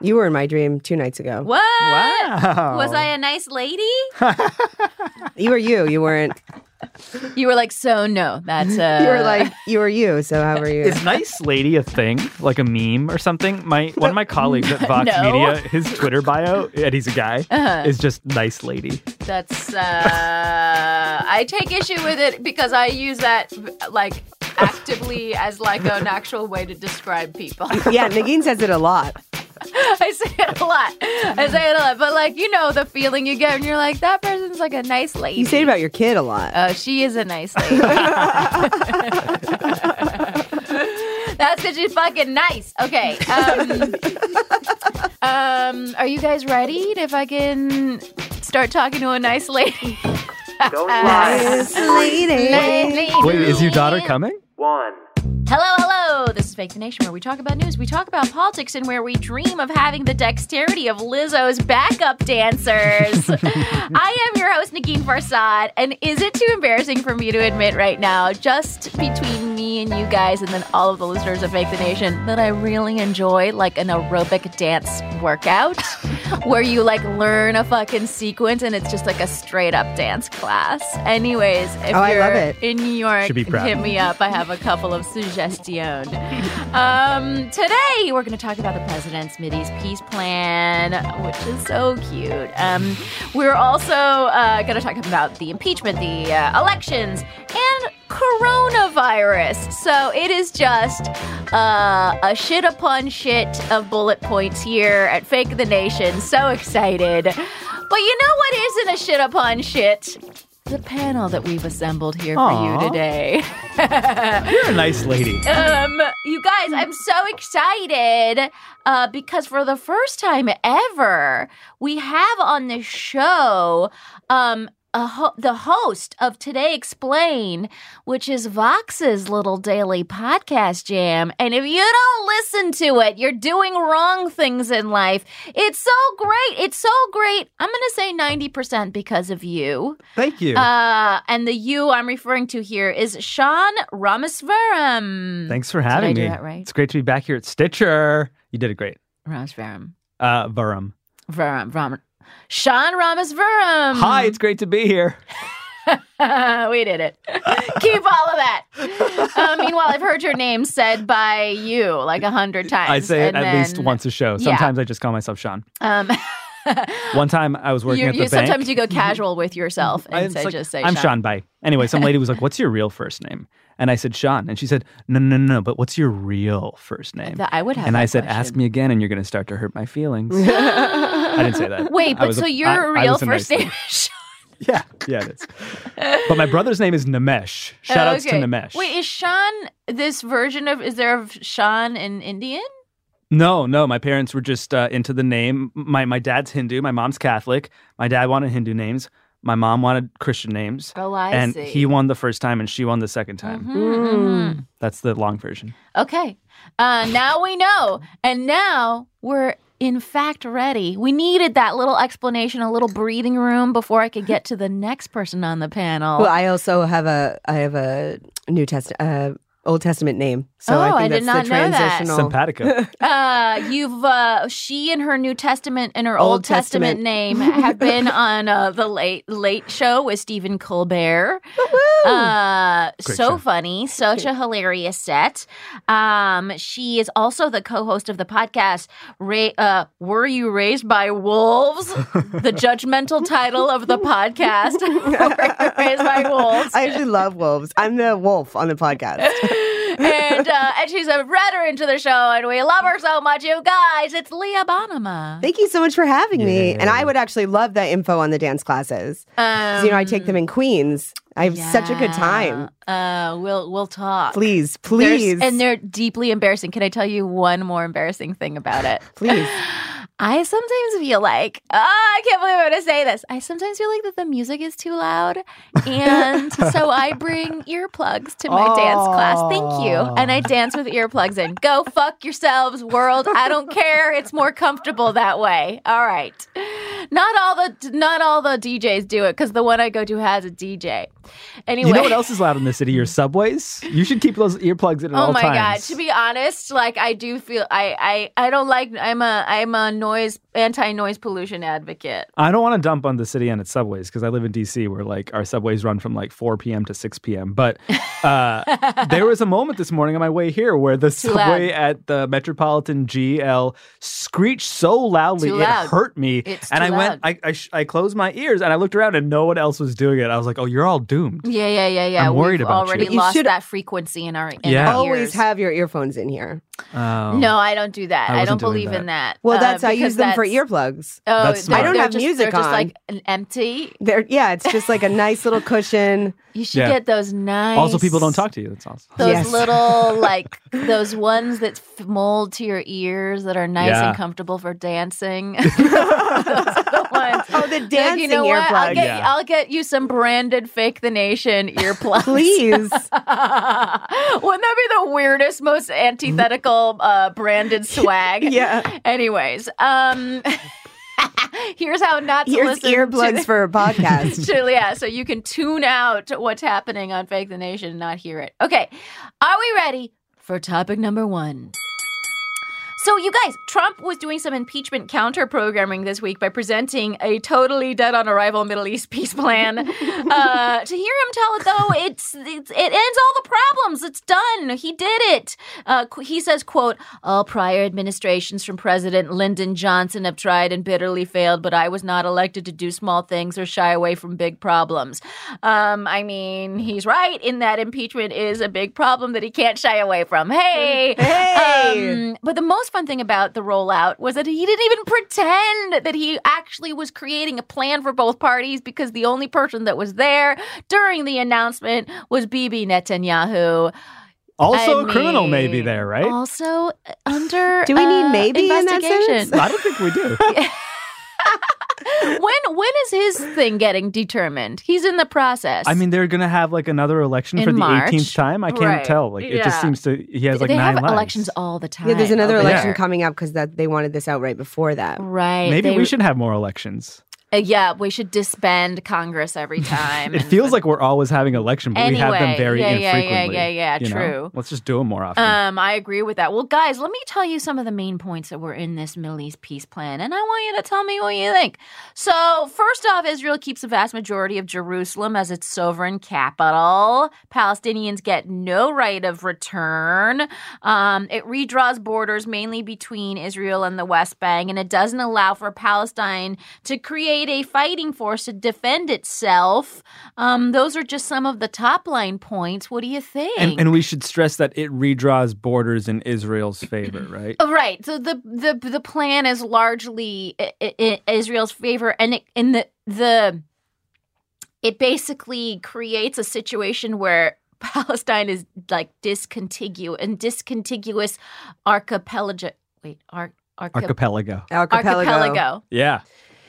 You were in my dream two nights ago. What? Wow. Was I a nice lady? You were you. You weren't. You were like, so no, that's uh You were like you were you. So how were you? Is nice lady a thing, like a meme or something? My one of my colleagues at Vox No. Media, his Twitter bio, and he's a guy, Uh-huh. is just nice lady. that's uh I take issue with it because I use that like actively as like an actual way to describe people. yeah, Negin says it a lot. I say it a lot. I say it a lot. But like, you know the feeling you get when you're like, that person's like a nice lady. You say it about your kid a lot. Oh, she is a nice lady. That's because she's fucking nice. Okay. Um, um, are you guys ready if I can start talking to a nice lady? Go live. lady. Lady. Wait, is your daughter coming? One. Hello, hello. This is Fake the Nation, where we talk about news, we talk about politics, and where we dream of having the dexterity of Lizzo's backup dancers. I am your host, Negin Farsad, and is it too embarrassing for me to admit right now, just between me and you guys, and then all of the listeners of Fake the Nation, that I really enjoy like an aerobic dance workout where you like learn a fucking sequence and it's just like a straight up dance class. Anyways, if Oh, you're love it. in New York, Should be proud. hit me up. I have a couple of suggestions. Um, today we're going to talk about the president's Mideast peace plan, which is so cute. Um, we're also uh, going to talk about the impeachment, the uh, elections, and coronavirus. So it is just uh, a shit upon shit of bullet points here at Fake the Nation. So excited. But you know what isn't a shit upon shit? The panel that we've assembled here for you today. You're a nice lady. Um, you guys, I'm so excited uh, because for the first time ever, we have on the show um, ho- the host of Today, Explained, which is Vox's little daily podcast jam. And if you don't listen to it, you're doing wrong things in life. It's so great. It's so great. I'm going to say 90% because of you. Thank you. Uh, and the you I'm referring to here is Sean Rameswaram. Thanks for Did I having do me. that right? It's great to be back here at Stitcher. You did it great. Rameswaram. Uh, Varum. Varam. Ram. Sean Rameswaram. Hi, it's great to be here. we did it. Keep all of that. Uh, meanwhile, I've heard your name said by you like a hundred times. I say it at least once a show. yeah. Sometimes I just call myself Sean. Um, One time I was working you, at the you bank. sometimes you go casual with yourself and say like, just say I'm Sean. Sean. Anyway, some lady was like, "What's your real first name?" And I said Sean, and she said, "No, no, no, no. But what's your real first name?" That- I would have. and I said, question. "Ask me again, and you're going to start to hurt my feelings." I didn't say that. Wait, but so a- your I- I real first nice name Sean? Yeah, yeah, it is. but my brother's name is Namesh. Shout outs to. Namesh. Wait, is Sean this version of? Is there a Sean in Indian? No, no. My parents were just uh, into the name. My my dad's Hindu. My mom's Catholic. My dad wanted Hindu names. My mom wanted Christian names. Oh, I and see. he won the first time, and she won the second time. Mhm, mhm. That's the long version. Okay. Uh, now we know. And now we're in fact ready. We needed that little explanation, a little breathing room before I could get to the next person on the panel. Well, I also have a I have a New Testament, uh, Old Testament name. So Oh, I think I did that's not the know that. transitional. Simpatico. uh, you've uh, she and her New Testament and her Old, Old Testament. Testament. name have been on uh, the late late show with Stephen Colbert. Uh, so show. funny, such a hilarious set. Um, she is also the co-host of the podcast. Ra- uh, Were you raised by wolves? the judgmental title of the podcast. Were you raised by wolves? I actually love wolves. I'm the wolf on the podcast. And uh, and she's a veteran to the show, and we love her so much, you guys. It's Leah Bonnema. Thank you so much for having me. And I would actually love that info on the dance classes. 'Cause, you know, I take them in Queens. I have such a good time. Uh, we'll we'll talk. Please, There's- please, and they're deeply embarrassing. Can I tell you one more embarrassing thing about it? please. I sometimes feel like, ah, I can't believe I'm going to say this. I sometimes feel like that the music is too loud. And so I bring earplugs to my dance class. Thank you. And I dance with earplugs in. Go fuck yourselves, world. I don't care. It's more comfortable that way. All right. Not all the not all the DJs do it because the one I go to has a DJ. Anyway. You know what else is loud in the city? Your subways. You should keep those earplugs in at Oh my times. god! To be honest, like I do feel I I I don't like I'm a I'm a noise anti noise pollution advocate. I don't want to dump on the city and its subways because I live in DC where like our subways run from like 4 p.m. to 6 p.m. But uh, there was a moment this morning on my way here where the Too subway at the Metropolitan GL screeched so loudly Too it hurt me. It's and too I went. I, I, sh- I closed my ears and I looked around and no one else was doing it. I was like, oh, you're all doomed. Yeah, yeah, yeah, yeah. I'm worried We've about you. already you lost should- that frequency in our in Yeah. our Always have your earphones in here. Oh. No, I don't do that. I I, don't believe that. in that. Well, Uh, that's I because use them for earplugs. Oh, That's smart. I don't they're have just, music they're just on. like an empty. They're yeah, it's just like a nice little cushion. You should Yeah. get those nice. Also, people don't talk to you. That's awesome. Those Yes. little like those ones that f- mold to your ears that are nice Yeah. and comfortable for dancing. those are the ones. Oh, the Like, dancing you know what? I'll earplugs. get Yeah. I'll get you some branded Fake the Nation earplugs. Please. Wouldn't that be the weirdest, most antithetical uh, branded swag? Yeah. Anyways, um, here's how not to Here's listen earplugs to, for a podcast. to- yeah, so you can tune out what's happening on Fake the Nation and not hear it. Okay, are we ready for topic number one? So, you guys, Trump was doing some impeachment counter programming this week by presenting a totally dead on arrival Middle East peace plan. uh, to hear him tell it, though, it's, it's it ends all the problems. It's done. He did it. Uh, qu- he says, "quote All prior administrations from President Lyndon Johnson have tried and bitterly failed, but I was not elected to do small things or shy away from big problems." Um, I mean, he's right in that impeachment is a big problem that he can't shy away from. Hey, Hey! Um, but the most fun thing about the rollout was that he didn't even pretend that he actually was creating a plan for both parties because the only person that was there during the announcement was Bibi Netanyahu. Also, I a criminal may be there, right? Also under Do we need uh, maybe in that investigation. I don't think we do. when when is his thing getting determined? He's in the process. I mean, they're gonna have like another election In for the March. 18th time. I can't Right. tell. Like, it just seems to. He has like they nine have lives. elections all the time. Yeah, there's another election there. coming up because that they wanted this out right before that. Right. Maybe they- we should have more elections. Uh, yeah, we should disband Congress every time. It and- feels like we're always having election, but we have them Anyway, very yeah, yeah, yeah, infrequently. yeah, yeah, you know? true. Let's just do them more often. Um, I agree with that. Well, guys, let me tell you some of the main points that were in this Middle East peace plan, and I want you to tell me what you think. So, first off, Israel keeps the vast majority of Jerusalem as its sovereign capital. Palestinians get no right of return. Um, it redraws borders mainly between Israel and the West Bank, and it doesn't allow for Palestine to create a fighting force to defend itself. Um, those are just some of the top line points. What do you think? and, and we should stress that it redraws borders in Israel's favor, right? Oh, Right. So the the the plan is largely Israel's favor, and it, in the the it basically creates a situation where Palestine is like discontiguous and discontiguous archipelago. Wait, ar- archip- Archipelago. Archipelago. archipelago. Yeah.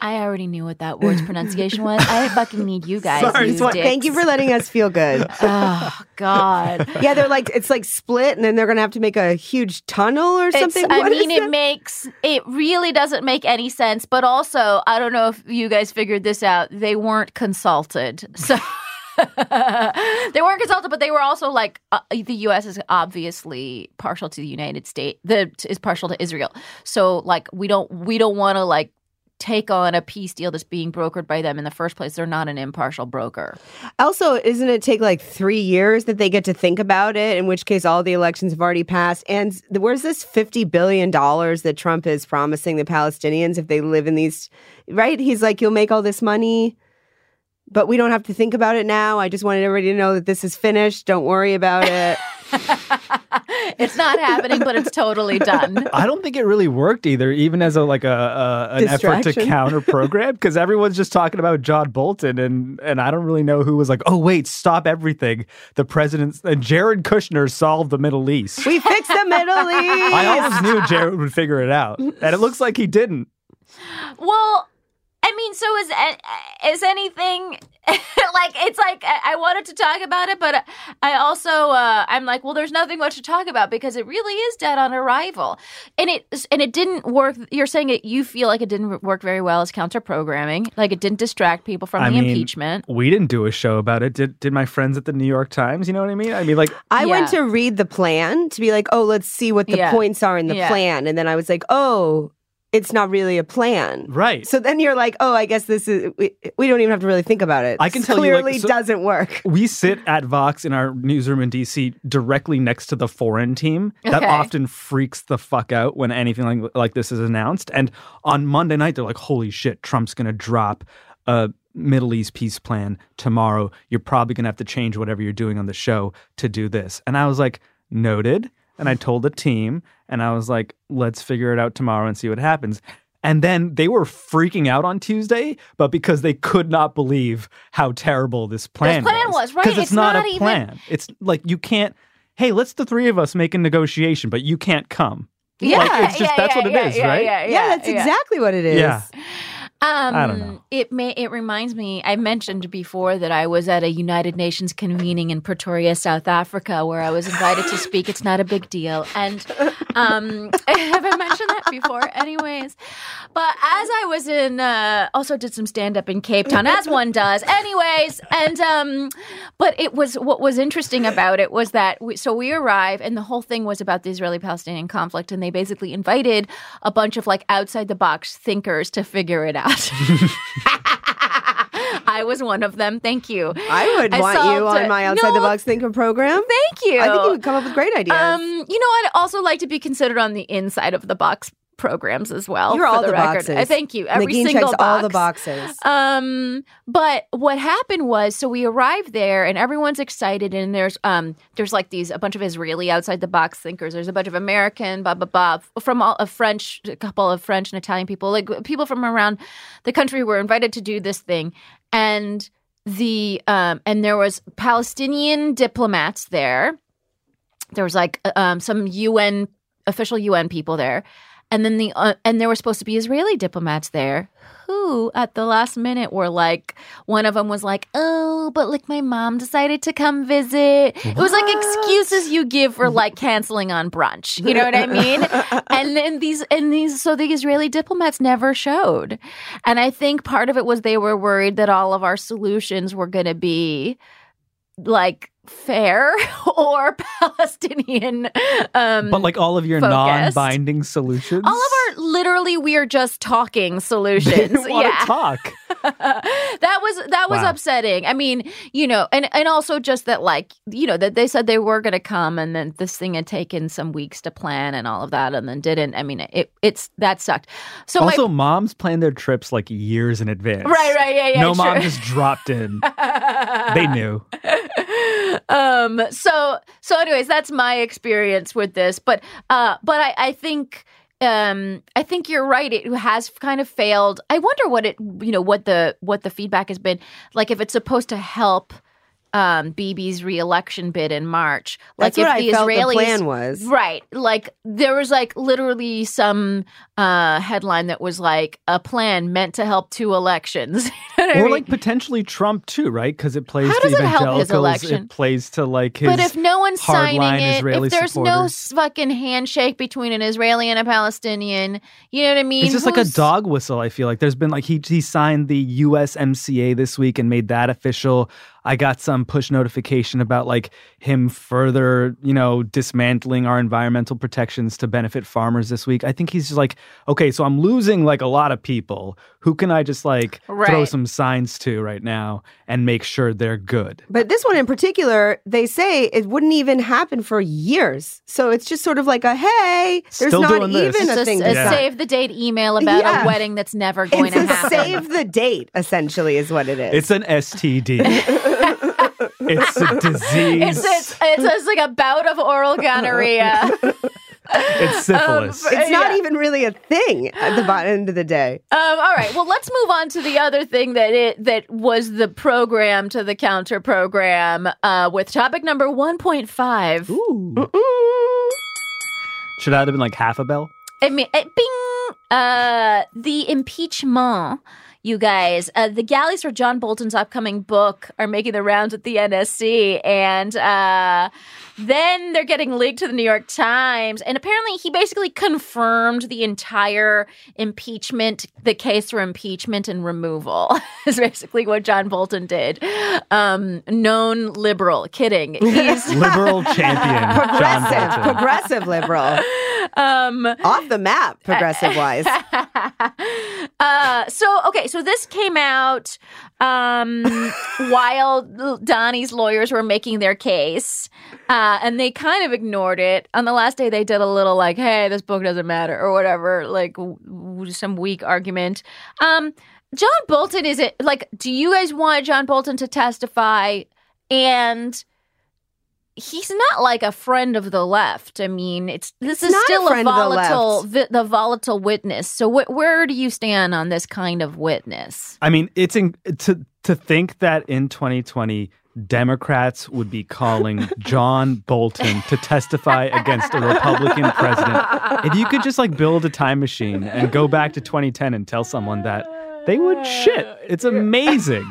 I already knew what that word's pronunciation was. I fucking need you guys. Sorry, you thank you for letting us feel good. Oh God. yeah, they're like it's like split, and then they're gonna have to make a huge tunnel or something. It's, I mean, it that? makes it really doesn't make any sense. But also, I don't know if you guys figured this out. They weren't consulted, so they weren't consulted. But they were also like uh, the U.S. is obviously partial to the United States. that is partial to Israel. So like we don't we don't want to like take on a peace deal that's being brokered by them in the first place. They're not an impartial broker. Also, isn't it take like three years that they get to think about it? In which case, all the elections have already passed. And where's this fifty billion dollars that Trump is promising the Palestinians if they live in these? Right? He's like, you'll make all this money, but we don't have to think about it now. I just wanted everybody to know that this is finished. Don't worry about it. it's not happening, but it's totally done. I don't think it really worked either, even as a like a, a an effort to Distraction. counter program, because everyone's just talking about John Bolton, and and I don't really know who was like, oh wait, stop everything. The president's and uh, Jared Kushner solved the Middle East. we fixed the Middle East. I always knew Jared would figure it out, and it looks like he didn't. Well, I mean, so is is anything like it's like I I wanted to talk about it, but I also uh, I'm like, well, there's nothing much to talk about because it really is dead on arrival, and it and it didn't work. You're saying it. You feel like it didn't work very well as counter programming, like it didn't distract people from I the mean, impeachment. We didn't do a show about it. Did did my friends at the New York Times? You know what I mean? I mean, like I went to read the plan to be like, oh, let's see what the Yeah. points are in the Yeah. plan. And then I was like, oh, it's not really a plan. right. So then you're like, oh, I guess this is, we, we don't even have to really think about it. I can This tell you, like, clearly so- doesn't work. we sit at Vox in our newsroom in DC directly next to the foreign team. That Okay. often freaks the fuck out when anything like, like this is announced. And on Monday night, they're like, holy shit, Trump's going to drop a Middle East peace plan tomorrow. You're probably going to have to change whatever you're doing on the show to do this. And I was like, noted. And I told the team, and I was like, let's figure it out tomorrow and see what happens. And then they were freaking out on Tuesday, but because they could not believe how terrible this plan, this plan was, right? Because it's, It's not, not a even- plan. It's like you can't. Hey, let's the three of us make a negotiation, but you can't come. Yeah, Like, it's just yeah, that's yeah, what it yeah, is, yeah, right? Yeah, Yeah, that's exactly what it is. Yeah. Um, I don't know. It may. It reminds me. I mentioned before that I was at a United Nations convening in Pretoria, South Africa, where I was invited to speak. It's not a big deal, and um, have I mentioned that before? Anyways, but as I was in, uh, also did some stand up in Cape Town, as one does. Anyways, and um, but it was what was interesting about it was that we, so we arrive, and the whole thing was about the Israeli-Palestinian conflict, and they basically invited a bunch of like outside the box thinkers to figure it out. I was one of them. Thank you. I would I want you on my outside the No, box thinker program. Thank you. I think you would come up with great ideas. Um, you know, I'd also like to be considered on the inside of the box programs as well. You're for all the, the record. boxes. Uh, thank you. Every Negin single box. all the boxes. Um, but what happened was, so we arrived there, and everyone's excited, and there's um, there's like these a bunch of Israeli outside the box thinkers. There's a bunch of American, blah blah blah, from all a French, a couple of French and Italian people, like people from around the country were invited to do this thing, and the um, and there was Palestinian diplomats there. There was like um, some UN official UN people there. And then the uh, and there were supposed to be Israeli diplomats there who at the last minute were like one of them was like oh but like my mom decided to come visit. It was like excuses you give for like canceling on brunch. You know what i mean? And then these and these so the israeli diplomats never showed. And i think part of it was they were worried that all of our solutions were going to be like fair or palestinian um But like all of your non-binding solutions, all of our literally we are just talking solutions. yeah. talk. that was that was Wow. upsetting. I mean, you know, and and also just that like, you know, that they said they were going to come and then this thing had taken some weeks to plan and all of that and then didn't. I mean, it it's that sucked. So also, my moms plan their trips like years in advance. Right, right, yeah, yeah. no mom just dropped in. they knew. Um so so anyways that's my experience with this but uh but i i think um i think you're right it has kind of failed i wonder what it you know what the what the feedback has been like if it's supposed to help um Bibi's reelection bid in march like That's if the israelis the plan was. Right. Like there was like literally some uh headline that was like a plan meant to help two elections. You know what I Or mean? like potentially Trump too, right? Because it plays How to does it help his election? It plays to like his. but if no one's signing it, Israeli if there's no supporters. s- fucking handshake between an Israeli and a Palestinian, you know what I mean? It's just like a dog whistle. I feel like there's been like he he signed the USMCA this week and made that official. I got some push notification about like him further, you know, dismantling our environmental protections to benefit farmers this week. I think he's just like, okay, so I'm losing like a lot of people. Who can I just like throw some signs to right now and make sure they're good? But this one in particular, they say it wouldn't even happen for years. So it's just sort of like a hey, there's Still not doing this. even It's a a, thing a to Yeah. save the date email about Yeah. a wedding that's never going It's to a happen. save the date, essentially, is what it is. It's an STD. it's a disease. It's, it's, it's, it's like a bout of oral gonorrhea. It's syphilis. Um, It's not yeah. even really a thing at the bo- end of the day. Um, all right. Well, let's move on to the other thing that it that was the program to the counter program uh, with topic number one point five. Ooh. Should that have been like half a bell? I mean, eh, bing. Uh, the impeachment. You guys, uh, the galleys for John Bolton's upcoming book are making the rounds at the NSC, and uh, then they're getting leaked to the New York Times. And apparently, he basically confirmed the entire impeachment, the case for impeachment and removal is basically what John Bolton did. Um, known liberal, kidding. He's Liberal champion. John Progressive, Bolton. progressive liberal. um, Off the map, progressive wise. Uh, so okay, so this came out um, while Donnie's lawyers were making their case, uh, and they kind of ignored it. On the last day, they did a little like, "Hey, this book doesn't matter" or whatever, like w- some weak argument. Um, John Bolton is it like? Do you guys want John Bolton to testify? And he's not like a friend of the left. I mean, it's this is not a still a, friend of the volatile, vi- the volatile witness. So, wh- where do you stand on this kind of witness? I mean, it's in, to to think that in 2020 Democrats would be calling John Bolton to testify against a Republican president. If you could just like build a time machine and go back to 2010 and tell someone that they would shit. It's amazing.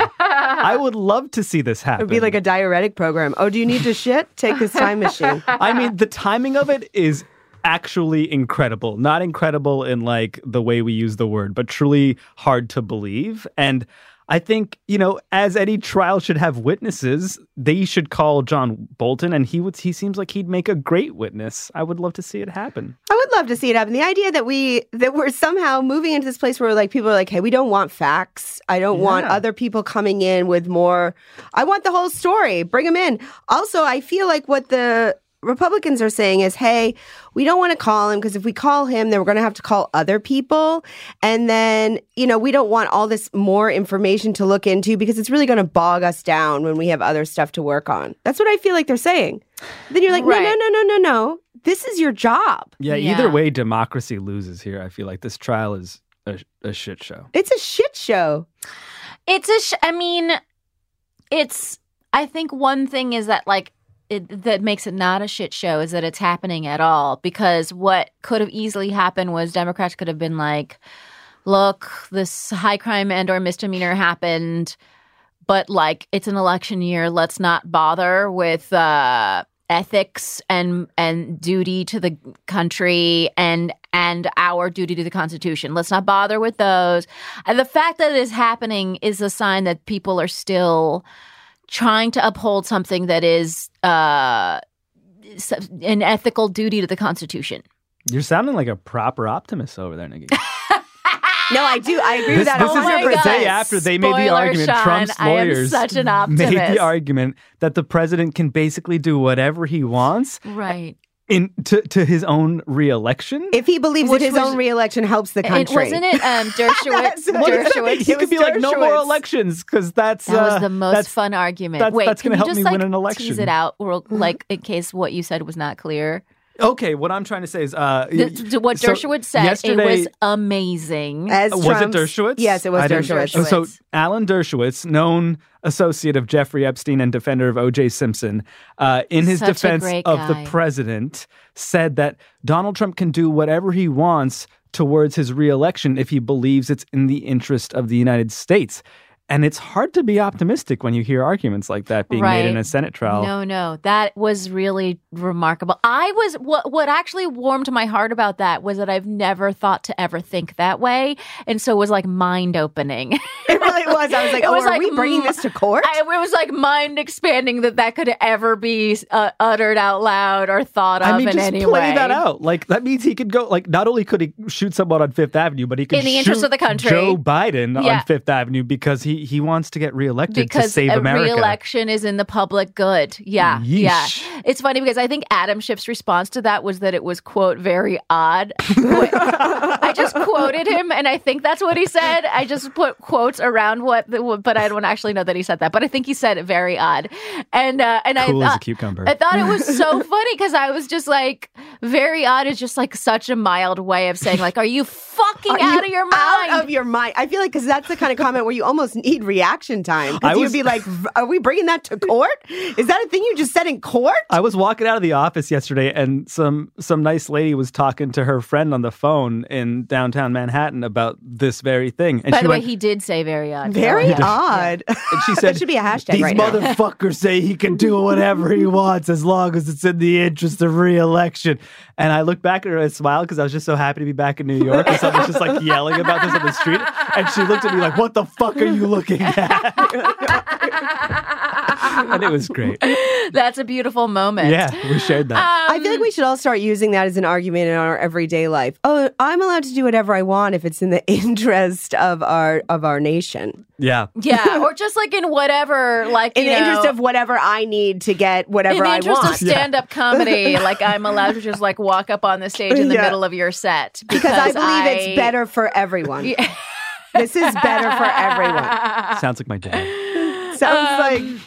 I would love to see this happen. It would be like a diuretic program. Oh, do you need to shit? Take this time machine. I mean, the timing of it is actually incredible. Not incredible in like the way we use the word, but truly hard to believe. And I think, you know, as any trial should have witnesses, they should call John Bolton and he would he seems like he'd make a great witness. I would love to see it happen. I would love to see it happen. The idea that we that we're somehow moving into this place where like people are like, hey, we don't want facts. I don't want other people coming in with more. I want the whole story. Bring them in. Also, I feel like what the Republicans are saying is, hey, we don't want to call him because if we call him, then we're going to have to call other people. And then, you know, we don't want all this more information to look into because it's really going to bog us down when we have other stuff to work on. That's what I feel like they're saying. Then you're like, Right. no, no, no, no, no, no. This is your job. Yeah, Yeah. either way democracy loses here. I feel like this trial is a, a shit show. It's a shit show. It's a. Sh- I mean, it's. I think one thing is that like it, that makes it not a shit show is that it's happening at all. Because what could have easily happened was Democrats could have been like, "Look, this high crime and or misdemeanor happened, but like it's an election year. Let's not bother with." uh ethics and and duty to the country and and our duty to the constitution let's not bother with those and the fact that it is happening is a sign that people are still trying to uphold something that is uh an ethical duty to the constitution You're sounding like a proper optimist over there, Nikki. No, I do. I agree This, with that. this Oh is my the God. day after they made the argument. Sean, Trump's I am lawyers such an made the argument that the president can basically do whatever he wants right in to, to his own reelection. if he believes Which that his was- own reelection helps the and country. wasn't it um dershowitz That's what it dershowitz he could was be like, no more elections because that's That was uh, the most that's- fun argument. that's- Wait, that's gonna help just me like win an election. tease election. it out, real, like in case what you said was not clear? Okay, what I'm trying to say is, uh, The- the- what so Dershowitz said, yesterday, it was amazing. As was Trump's- it Dershowitz? Yes, it was I didn't- Dershowitz. So Alan Dershowitz, known associate of Jeffrey Epstein and defender of O.J. Simpson, uh, in his Such defense of guy. the president, said that Donald Trump can do whatever he wants towards his reelection if he believes it's in the interest of the United States. And it's hard to be optimistic when you hear arguments like that being made in a Senate trial. No, no, that was really remarkable. I was what what actually warmed my heart about that was that I've never thought to ever think that way, and so it was like mind opening. It really was. I was like, It oh, was are like, we bringing this to court? I, it was like mind expanding that that could ever be uh, uttered out loud or thought of I mean, in just any play way. that out. Like that means he could go. Like not only could he shoot someone on Fifth Avenue, but he could In the interest of the country. Joe Biden Yeah. on Fifth Avenue because he he wants to get reelected to because save a America. re-election is in the public good. Yeah, Yeesh. yeah. It's funny because I think Adam Schiff's response to that was that it was quote very odd. I just quoted him, and I think that's what he said. I just put quotes around what, the, but I don't actually know that he said that. But I think he said it very odd, and uh, and Cool I as a thought. cucumber. I thought it was so funny because I was just like, very odd is just like such a mild way of saying, like, are you fucking Are out you of your mind? Out of your mind. I feel like because that's the kind of comment where you almost need reaction time. I Because you'd be like, "Are we bringing that to court? Is that a thing you just said in court?" I was walking out of the office yesterday, and some some nice lady was talking to her friend on the phone in downtown Manhattan about this very thing. And By she the way, he did say very odd. Very Yeah. odd. and she that said, should be a hashtag These right now. motherfuckers say he can do whatever he wants as long as it's in the interest of re-election. And I looked back at her and smiled because I was just so happy to be back in New York. And someone was just like yelling about this on the street. And she looked at me like, "What the fuck are you looking at?" and it was great. That's a beautiful moment. Yeah, we shared that. Um, I feel like we should all start using that as an argument in our everyday life. Oh, I'm allowed to do whatever I want if it's in the interest of our of our nation. yeah. Yeah, or just like in whatever, like In the know, interest of whatever I need to get in whatever the I interest want. of stand-up comedy, like I'm allowed to just like walk up on the stage in the Yeah. middle of your set because I believe it's better for everyone. This is better for everyone. Sounds like my dad. Sounds like um,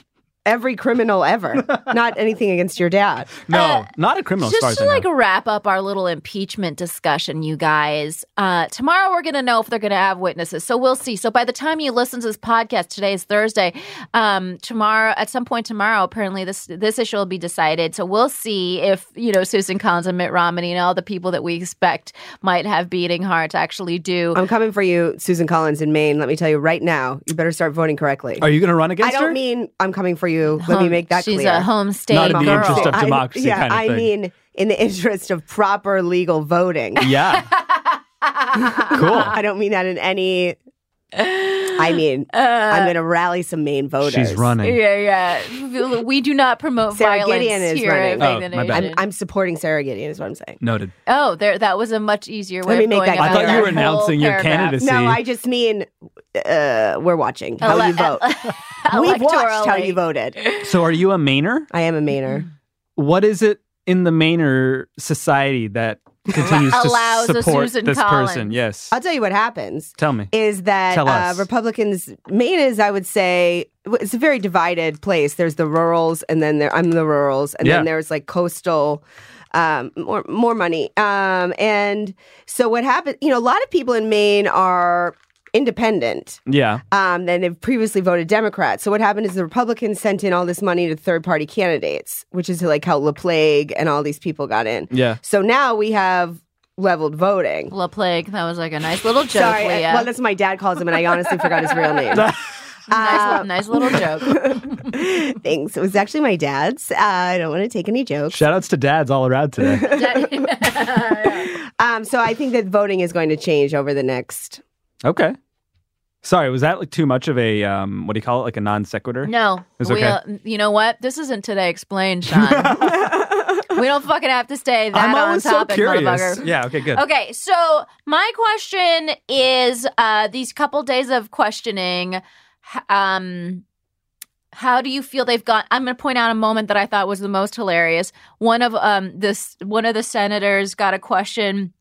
every criminal ever. Not anything against your dad. No, not a criminal as far Uh, Just to like wrap up our little impeachment discussion, you guys. Uh, tomorrow we're going to know if they're going to have witnesses, so we'll see. So by the time you listen to this podcast, today is Thursday. Um, tomorrow, at some point tomorrow, apparently this this issue will be decided. So we'll see if you know Susan Collins and Mitt Romney and all the people that we expect might have beating hearts actually do. I'm coming for you, Susan Collins in Maine. Let me tell you right now, you better start voting correctly. Are you going to run against? Her? I don't her? mean I'm coming for you. Let me make that She's clear. a home state Not in the interest of I- democracy yeah, kind of I thing. mean in the interest of proper legal voting. yeah. cool. I don't mean that in any. I mean, Uh, I'm going to rally some Maine voters. She's running. Yeah, yeah. We do not promote Sara violence Gideon is here running. Oh, my bad. I'm, I'm supporting Sara Gideon, is what I'm saying. Noted. Oh, there. That was a much easier way Let me of make going that about clear. I thought you were that whole announcing your paragraph. candidacy. No, I just mean uh, we're watching how Ele- you vote. We've watched how you voted. So are you a Mainer? I am a Mainer. What is it in the Mainer society that continues to Allows a support Susan this Collins. person? Yes. I'll tell you what happens. Tell me. is that Tell uh, us. Republicans, Maine is, I would say, it's a very divided place. There's the rurals, and then there, I'm the rurals, and Yeah. then there's like coastal, um, more more money. Um, and so what happened? You know, a lot of people in Maine are independent. Yeah. Um, then they've previously voted Democrat. So what happened is the Republicans sent in all this money to third party candidates, which is like how LaPlague and all these people got in. Yeah. So now we have leveled voting. La Plague. That was like a nice little joke. Sorry, I- Leah. well, that's what my dad calls him, and I honestly forgot his real name. nice, uh, nice little joke. Thanks. It was actually my dad's. Uh, I don't want to take any jokes. Shout outs to dads all around today. Um, so I think that voting is going to change over the next. Okay. Sorry, was that like too much of a um what do you call it? Like a non sequitur? No, It's we, okay. uh, you know what? This isn't today explained, Sean. we don't fucking have to stay that I'm on always so topic, curious. motherfucker. Yeah, okay, good. Okay, so my question is uh, these couple days of questioning, h- um, how do you feel they've gone? I'm going to point out a moment that I thought was the most hilarious. One of um this one of the senators got a question.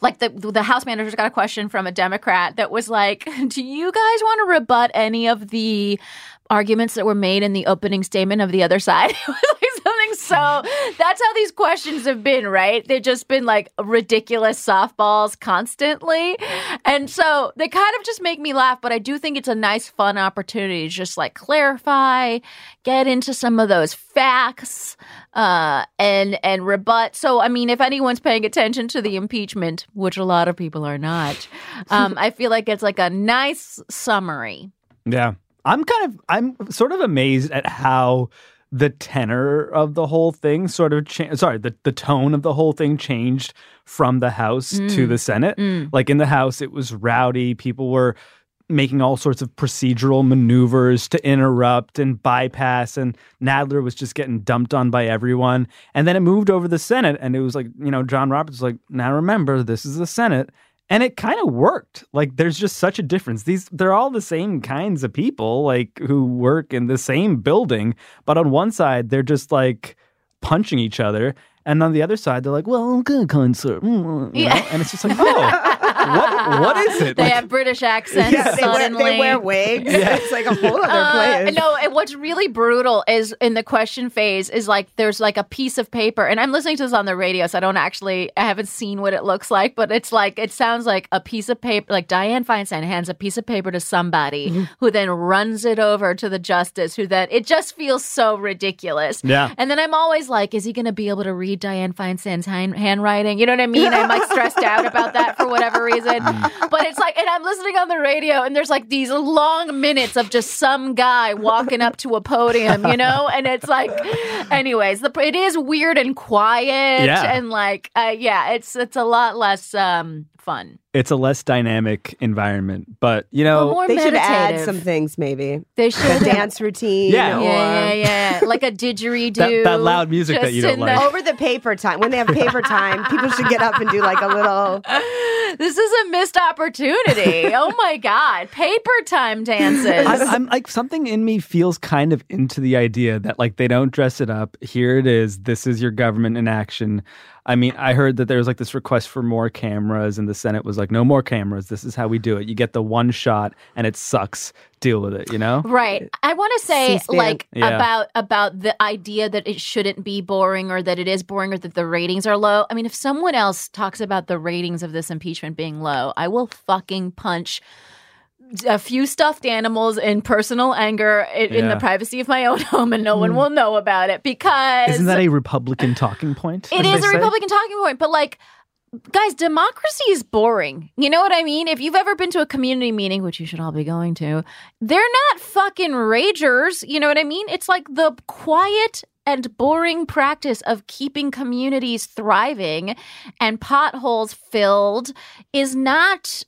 Like the the House managers got a question from a Democrat that was like, "Do you guys want to rebut any of the arguments that were made in the opening statement of the other side?" so. That's how these questions have been, right? They've just been like ridiculous softballs constantly, and so they kind of just make me laugh. But I do think it's a nice, fun opportunity to just like clarify, get into some of those facts uh, and and rebut. So, I mean, if anyone's paying attention to the impeachment, which a lot of people are not, um, I feel like it's like a nice summary. Yeah. I'm kind of I'm sort of amazed at how the tenor of the whole thing sort of changed. Sorry, the, the tone of the whole thing changed from the House to mm. the Senate. Mm. Like in the House, it was rowdy. People were making all sorts of procedural maneuvers to interrupt and bypass, and Nadler was just getting dumped on by everyone. And then it moved over the Senate, and it was like, you know, John Roberts was like, now remember, this is the Senate. And it kind of worked. Like there's just such a difference. These they're all the same kinds of people, like who work in the same building, but on one side they're just like punching each other, and on the other side they're like, "Well, good concert," mm, you know? Yeah. and it's just like, "Oh, what what is it?" They Like, have British accents Yeah, they, wear, they wear wigs. It's like a whole other Uh, place. no, and what's really brutal is in the question phase is like there's like a piece of paper, and I'm listening to this on the radio, so I don't actually I haven't seen what it looks like, but it's like it sounds like a piece of paper. Like Dianne Feinstein hands a piece of paper to somebody Mm-hmm. who then runs it over to the justice, who then it just feels so ridiculous. Yeah. and then I'm always like, is he going to be able to read Dianne Feinstein's hand- handwriting? You know what I mean? I'm like stressed out about that for whatever reason. But it's like, and I'm listening on the radio, and there's like these long minutes of just some guy walking up to a podium, you know? And it's like, anyways, the it is weird and quiet, Yeah. and like, uh, yeah, it's it's a lot less um fun. it's a less dynamic environment, but you know, Well, more they should add some things, maybe They a should. dance routine. Yeah. or Yeah, yeah, yeah. Like a didgeridoo. That- that loud music that you don't in the- like. over the paper time. When they have paper time, people should get up and do like a little. This is a missed opportunity. oh my god, paper time dances. I'm, I'm like something in me feels kind of into the idea that like they don't dress it up. Here it is. This is your government in action. I mean, I heard that there was like this request for more cameras, and the Senate was like, "No more cameras. This is how we do it. You get the one shot, and it sucks. Deal with it." You know? Right. I want to say C-SPAN. like Yeah. about about the idea that it shouldn't be boring or that it is boring or that the ratings are low. I mean, if someone else talks about the ratings of this impeachment being low, I will fucking punch a few stuffed animals in personal anger in, in the privacy of my own home and no one hmm. will know about it because Isn't that a Republican talking point? it as is they a say? Republican talking point, but like, guys, democracy is boring. You know what I mean? If you've ever been to a community meeting, which you should all be going to, they're not fucking ragers. You know what I mean? It's like the quiet and boring practice of keeping communities thriving and potholes filled is not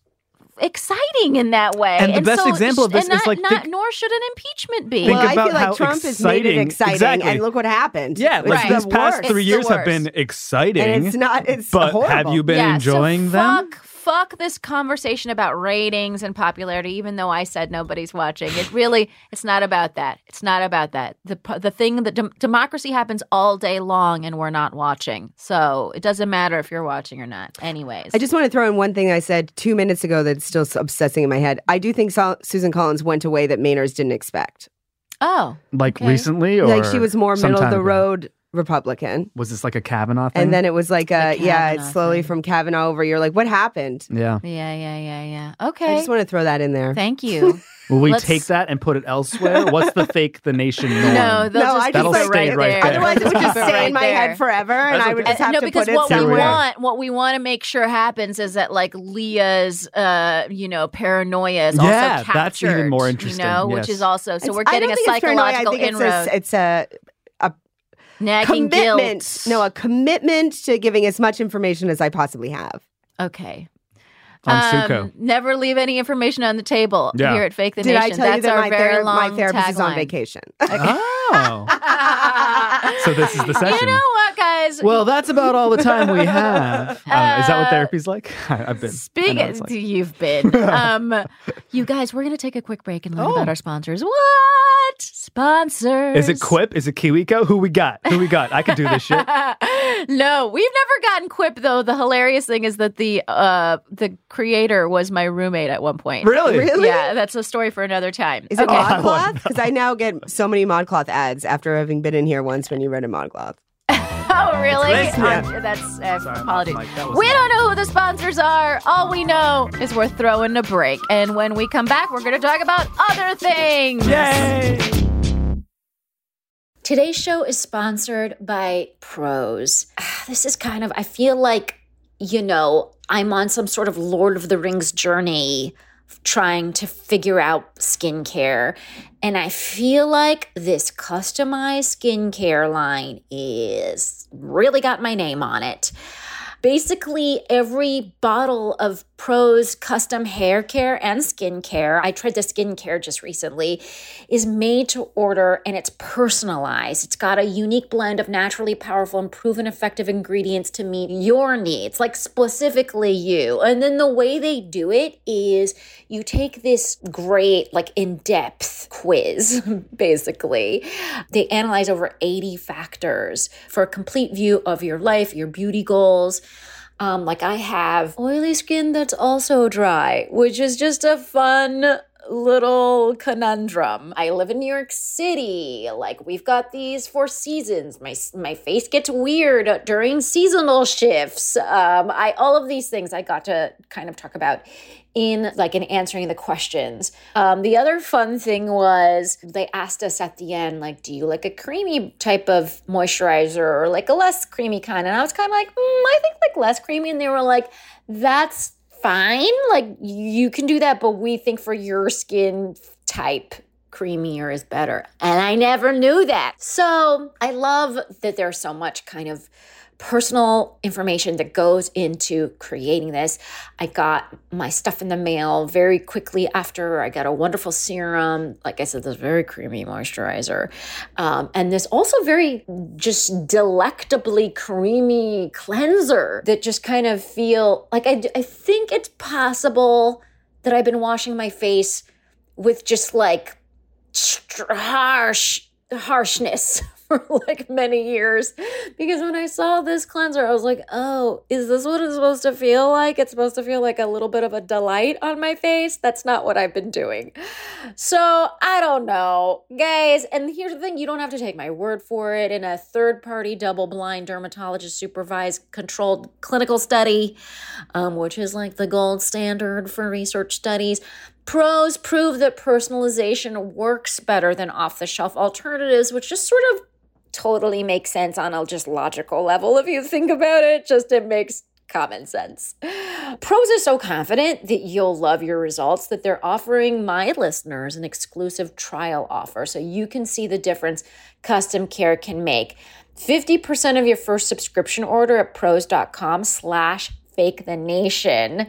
exciting in that way. And the best example of this and is, not- like, not, think- nor should an impeachment be. Think well, I feel like how Trump has made it exciting- exciting, exactly. and look what happened. Yeah, like Right. these the past worst. three It's the years have been exciting. and it's not. It's but horrible. have you been yeah, enjoying so them? fuck, Fuck this conversation about ratings and popularity. Even though I said nobody's watching, it really it's not about that. It's not about that. the The thing that dem- democracy happens all day long, and we're not watching. So it doesn't matter if you're watching or not. Anyways, I just want to throw in one thing I said two minutes ago that's still obsessing in my head. I do think Sol- Susan Collins went away that Mainers didn't expect. oh Like Okay. recently, or like she was more middle of the ago? road Republican. Was this like a Kavanaugh thing? And then it was like a, The yeah, it's slowly thing. from Kavanaugh over. You're like, what happened? yeah. Yeah, yeah, yeah, yeah. Okay. I just want to throw that in there. Thank you. Will we Let's- take that and put it elsewhere? What's the fake the nation norm? No, they'll No, just I just That'll it like stay right right there. there. Otherwise, it would just stay right in my there. head forever, and That's I would okay. just have no, to because put it what we somewhere. want, what we want to make sure happens is that like Leah's, uh, you know, paranoia is Yeah, also captured. Yeah, that's even more You interesting, know, which is also so It's- we're getting a think it's paranoia. psychological I think inroad, It's a, it's a nagging commitment. guilt. No, a commitment to giving as much information as I possibly have. okay. On Um, Suko. never leave any information on the table Yeah. here at Fake the Did Nation. I tell That's you that our my, very ther- long my therapist is on tagline. vacation? Oh. so this is the session. You know what, guys? well, that's about all the time we have. Uh, is that what Uh, therapy's like? I, I've been. I Speaking, like- you've been. Um, you guys, we're gonna take a quick break and learn Oh. about our sponsors. What sponsors? Is it Quip? Is it KiwiCo? Who we got? Who we got? I could do this shit. no, we've never gotten Quip though. The hilarious thing is that the uh the creator was my roommate at one point. Really? Really? Yeah, that's a story for another time. Is it okay. I ModCloth? Because I now get so many ModCloth ads after having been in here once when you read a ModCloth. Oh, really? That's nice. Um, that's uh, Sorry, apologies. Mike, that We nice. don't know who the sponsors are. All we know is we're throwing a break. And when we come back, we're going to talk about other things. Yay! Today's show is sponsored by Prose. This is kind of, I feel like, you know, I'm on some sort of Lord of the Rings journey trying to figure out skincare. And I feel like this customized skincare line is really got my name on it. Basically, every bottle of Prose custom hair care and skincare, I tried the skincare just recently, is made to order and it's personalized. It's got a unique blend of naturally powerful and proven effective ingredients to meet your needs, like specifically you. And then the way they do it is you take this great, like in depth quiz, basically. They analyze over 80 factors for a complete view of your life, your beauty goals. Um, like I have oily skin that's also dry, which is just a fun little conundrum. I live in New York City. Like we've got these four seasons. My my face gets weird during seasonal shifts. Um, I all of these things I got to kind of talk about in like in answering the questions. Um, the other fun thing was they asked us at the end, like, do you like a creamy type of moisturizer or like a less creamy kind? And I was kind of like, mm, I think like less creamy. And they were like, that's fine. Like you can do that, but we think for your skin type, creamier is better. And I never knew that. So I love that there's so much kind of personal information that goes into creating this. I got my stuff in the mail very quickly after. I got a wonderful serum. Like I said, this very creamy moisturizer. Um, and this also very just delectably creamy cleanser that just kind of feel like I, I think it's possible that I've been washing my face with just like harsh harshness for like many years because when I saw this cleanser, I was like, oh, is this what it's supposed to feel like? It's supposed to feel like a little bit of a delight on my face. That's not what I've been doing. So I don't know, guys. And here's the thing you don't have to take my word for it. In a third party, double blind, dermatologist supervised, controlled clinical study, um, which is like the gold standard for research studies. Prose prove that personalization works better than off the shelf alternatives, which just sort of totally makes sense on a just logical level if you think about it. Just it makes common sense. Prose is so confident that you'll love your results that they're offering my listeners an exclusive trial offer so you can see the difference custom care can make. 50% of your first subscription order at prose.com slash fake the nation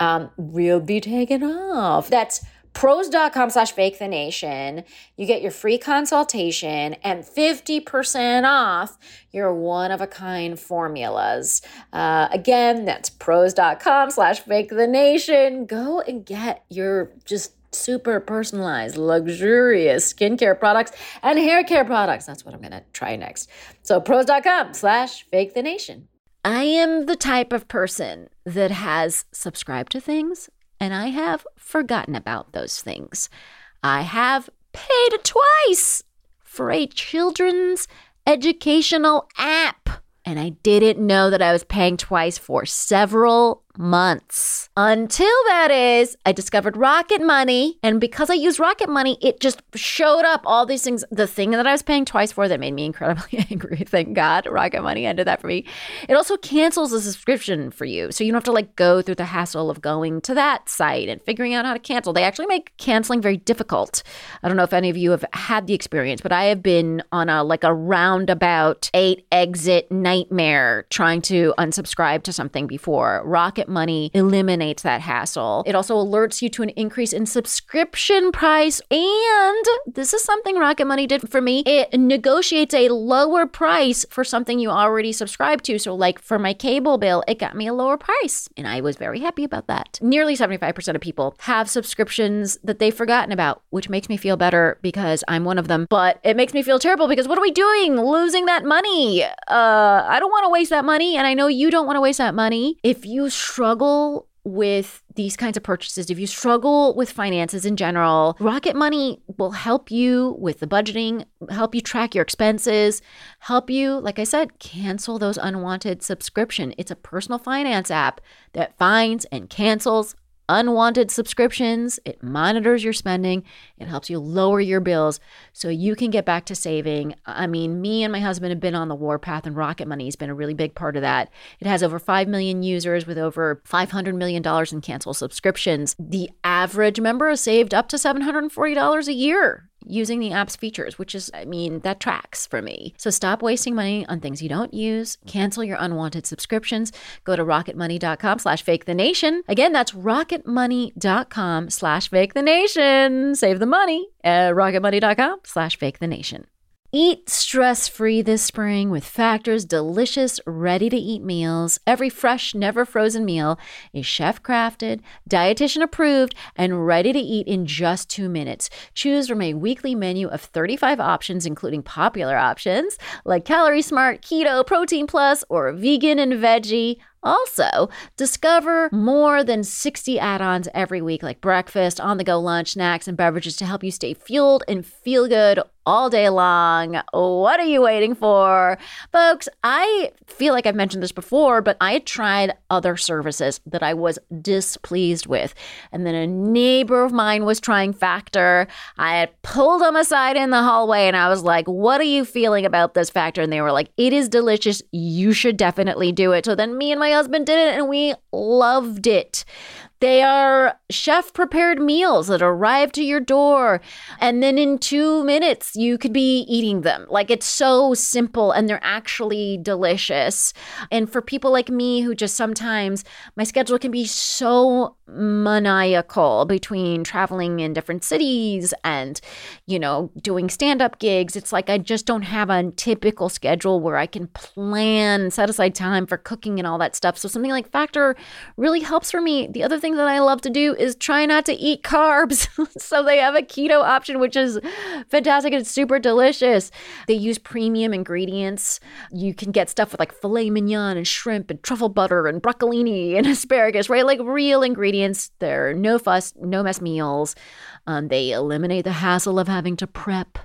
um, will be taken off. That's prose.com slash fake the nation. You get your free consultation and 50% off your one of a kind formulas. Uh, again, that's prose.com slash fake the nation. Go and get your just super personalized, luxurious skincare products and hair care products. That's what I'm going to try next. So prose.com slash fake the nation. I am the type of person that has subscribed to things and I have forgotten about those things. I have paid twice for a children's educational app. And I didn't know that I was paying twice for several months. Until that is, I discovered Rocket Money. And because I used Rocket Money, it just showed up all these things. The thing that I was paying twice for that made me incredibly angry. Thank God Rocket Money ended that for me. It also cancels the subscription for you. So you don't have to like go through the hassle of going to that site and figuring out how to cancel. They actually make canceling very difficult. I don't know if any of you have had the experience, but I have been on a like a roundabout eight exit nightmare trying to unsubscribe to something before. Rocket Money eliminates that hassle. It also alerts you to an increase in subscription price. And this is something Rocket Money did for me. It negotiates a lower price for something you already subscribe to. So, like for my cable bill, it got me a lower price. And I was very happy about that. Nearly 75% of people have subscriptions that they've forgotten about, which makes me feel better because I'm one of them. But it makes me feel terrible because what are we doing? Losing that money. Uh, I don't want to waste that money. And I know you don't want to waste that money. If you struggle with these kinds of purchases, if you struggle with finances in general, Rocket Money will help you with the budgeting, help you track your expenses, help you, like I said, cancel those unwanted subscription. It's a personal finance app that finds and cancels unwanted subscriptions. It monitors your spending. It helps you lower your bills so you can get back to saving. I mean, me and my husband have been on the warpath, and Rocket Money has been a really big part of that. It has over 5 million users with over $500 million in canceled subscriptions. The average member has saved up to $740 a year using the app's features, which is, I mean, that tracks for me. So stop wasting money on things you don't use. Cancel your unwanted subscriptions. Go to rocketmoney.com slash fake the nation. Again, that's rocketmoney.com slash fake the nation. Save the money at rocketmoney.com slash fake the nation. Eat stress free this spring with Factor's delicious, ready to eat meals. Every fresh, never frozen meal is chef crafted, dietitian approved, and ready to eat in just two minutes. Choose from a weekly menu of 35 options, including popular options like Calorie Smart, Keto, Protein Plus, or Vegan and Veggie. Also, discover more than 60 add ons every week, like breakfast, on the go lunch, snacks, and beverages to help you stay fueled and feel good all day long. What are you waiting for? Folks, I feel like I've mentioned this before, but I tried other services that I was displeased with. And then a neighbor of mine was trying Factor. I had pulled them aside in the hallway and I was like, What are you feeling about this Factor? And they were like, It is delicious. You should definitely do it. So then me and my husband did it and we loved it. They are chef prepared meals that arrive to your door. And then in two minutes, you could be eating them. Like it's so simple and they're actually delicious. And for people like me who just sometimes my schedule can be so maniacal between traveling in different cities and, you know, doing stand up gigs, it's like I just don't have a typical schedule where I can plan, set aside time for cooking and all that stuff. So something like Factor really helps for me. The other thing that I love to do is try not to eat carbs. so they have a keto option, which is fantastic. It's super delicious. They use premium ingredients. You can get stuff with like filet mignon and shrimp and truffle butter and broccolini and asparagus, right? Like real ingredients. They're no fuss, no mess meals. Um, they eliminate the hassle of having to prep.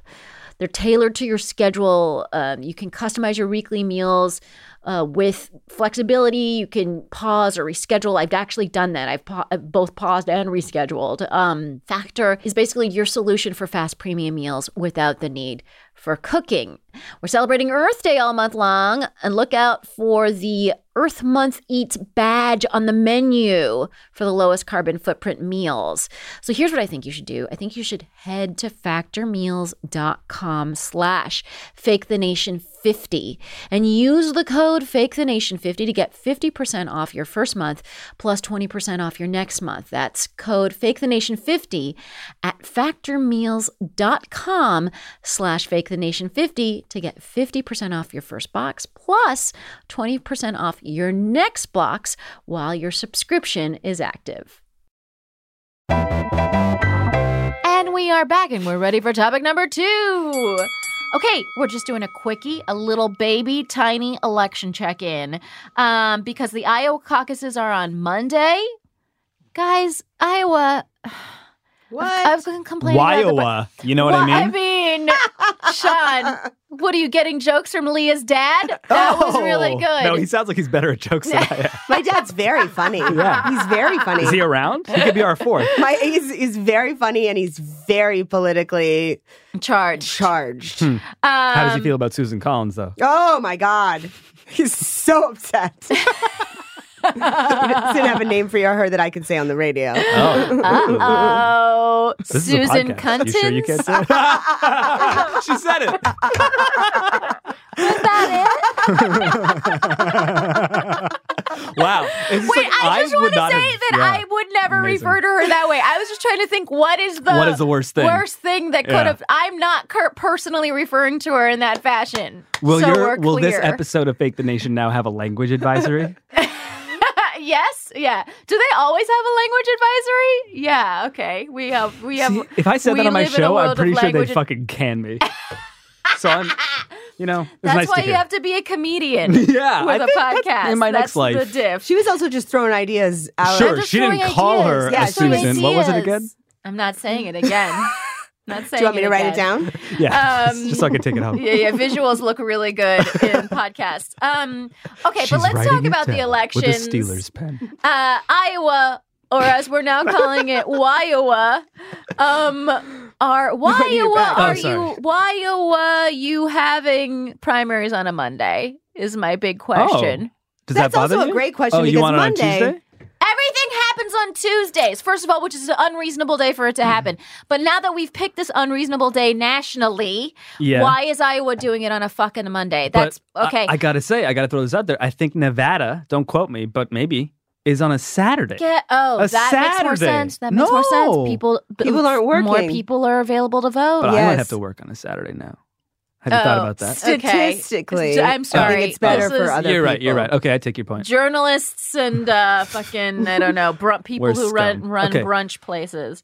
They're tailored to your schedule. Um, you can customize your weekly meals uh, with flexibility. You can pause or reschedule. I've actually done that. I've pa- both paused and rescheduled. Um, Factor is basically your solution for fast premium meals without the need for cooking. We're celebrating Earth Day all month long, and look out for the Earth Month Eats badge on the menu for the lowest carbon footprint meals. So here's what I think you should do. I think you should head to factormeals.com slash fake the nation 50 and use the code fake the nation 50 to get 50% off your first month plus 20% off your next month. That's code fake the nation 50 at factormeals.com slash fake the nation 50 to get 50% off your first box plus 20% off your next box while your subscription is active. And we are back and we're ready for topic number two. Okay, we're just doing a quickie, a little baby tiny election check in. Um, because the Iowa caucuses are on Monday. Guys, Iowa. What? I've been complaining about the Wiowa. You know what Well, I mean? I mean, Sean, what are you getting jokes from Leah's dad? That was really Oh. good. No, he sounds like he's better at jokes than I am. My dad's very funny. Yeah. He's very funny. Is he around? He could be our fourth. My, he's, he's very funny and he's very politically charged. charged. Hmm. How does he Um, feel about Susan Collins, though? Oh my God. He's so upset. he doesn't have a name for your her that I can say on the radio. Oh, Oh, This Susan podcast. Cuntins. You sure you can't say it? she said it. Was that it? Wow. Wait, like, I just would want to say have- that yeah. I would never Amazing. refer to her that way. I was just trying to think what is the What is the worst thing? worst thing that could Yeah. have. I'm not cur- personally referring to her in that fashion. Will so your we're will this episode of Fake the Nation now have a language advisory? yes, yeah. Do they always have a language advisory? Yeah. Okay. We have. We have. See, if I said that on my live in a show, I'm pretty sure they'd language- fucking can me. so I'm, you know, it's That's nice why to you have to be a comedian. Yeah, with I a think that's podcast. in my That's next life. the diff. She was also just throwing ideas out. Sure, she didn't call ideas. her Yeah, a just throwing Susan. What was it again? I'm not saying it again. not saying. Do you want me to write it down? Yeah, Um, just so I can take it home. Yeah, yeah. Visuals look really good in podcasts. Um, okay, She's but let's talk about the down elections. with a Steelers pen. uh, Iowa, or as we're now calling it, Wiowa. Um, are When you're Oh, you Wiowa? You having primaries on a Monday? Is my big question. Does That's that bother also a great question Oh, you because want it on Monday- Tuesday? Everything happens on Tuesdays, first of all, which is an unreasonable day for it to mm-hmm. happen. But now that we've picked this unreasonable day nationally, Yeah. why is Iowa doing it on a fucking Monday? That's But okay. I, gotta say, I gotta throw this out there. I think Nevada, don't quote me, but maybe is on a Saturday. Get, oh, A that makes more sense. That makes more sense. People, People aren't working. More people are available to vote. but I might Yes. have to work on a Saturday now. Have you thought Oh, about that? Okay. Statistically, I'm sorry. I think it's better This for is- other You're right. You're people. right. Okay, I take your point. Journalists and uh, fucking I don't know br- people We're who run scum. run Okay. brunch places,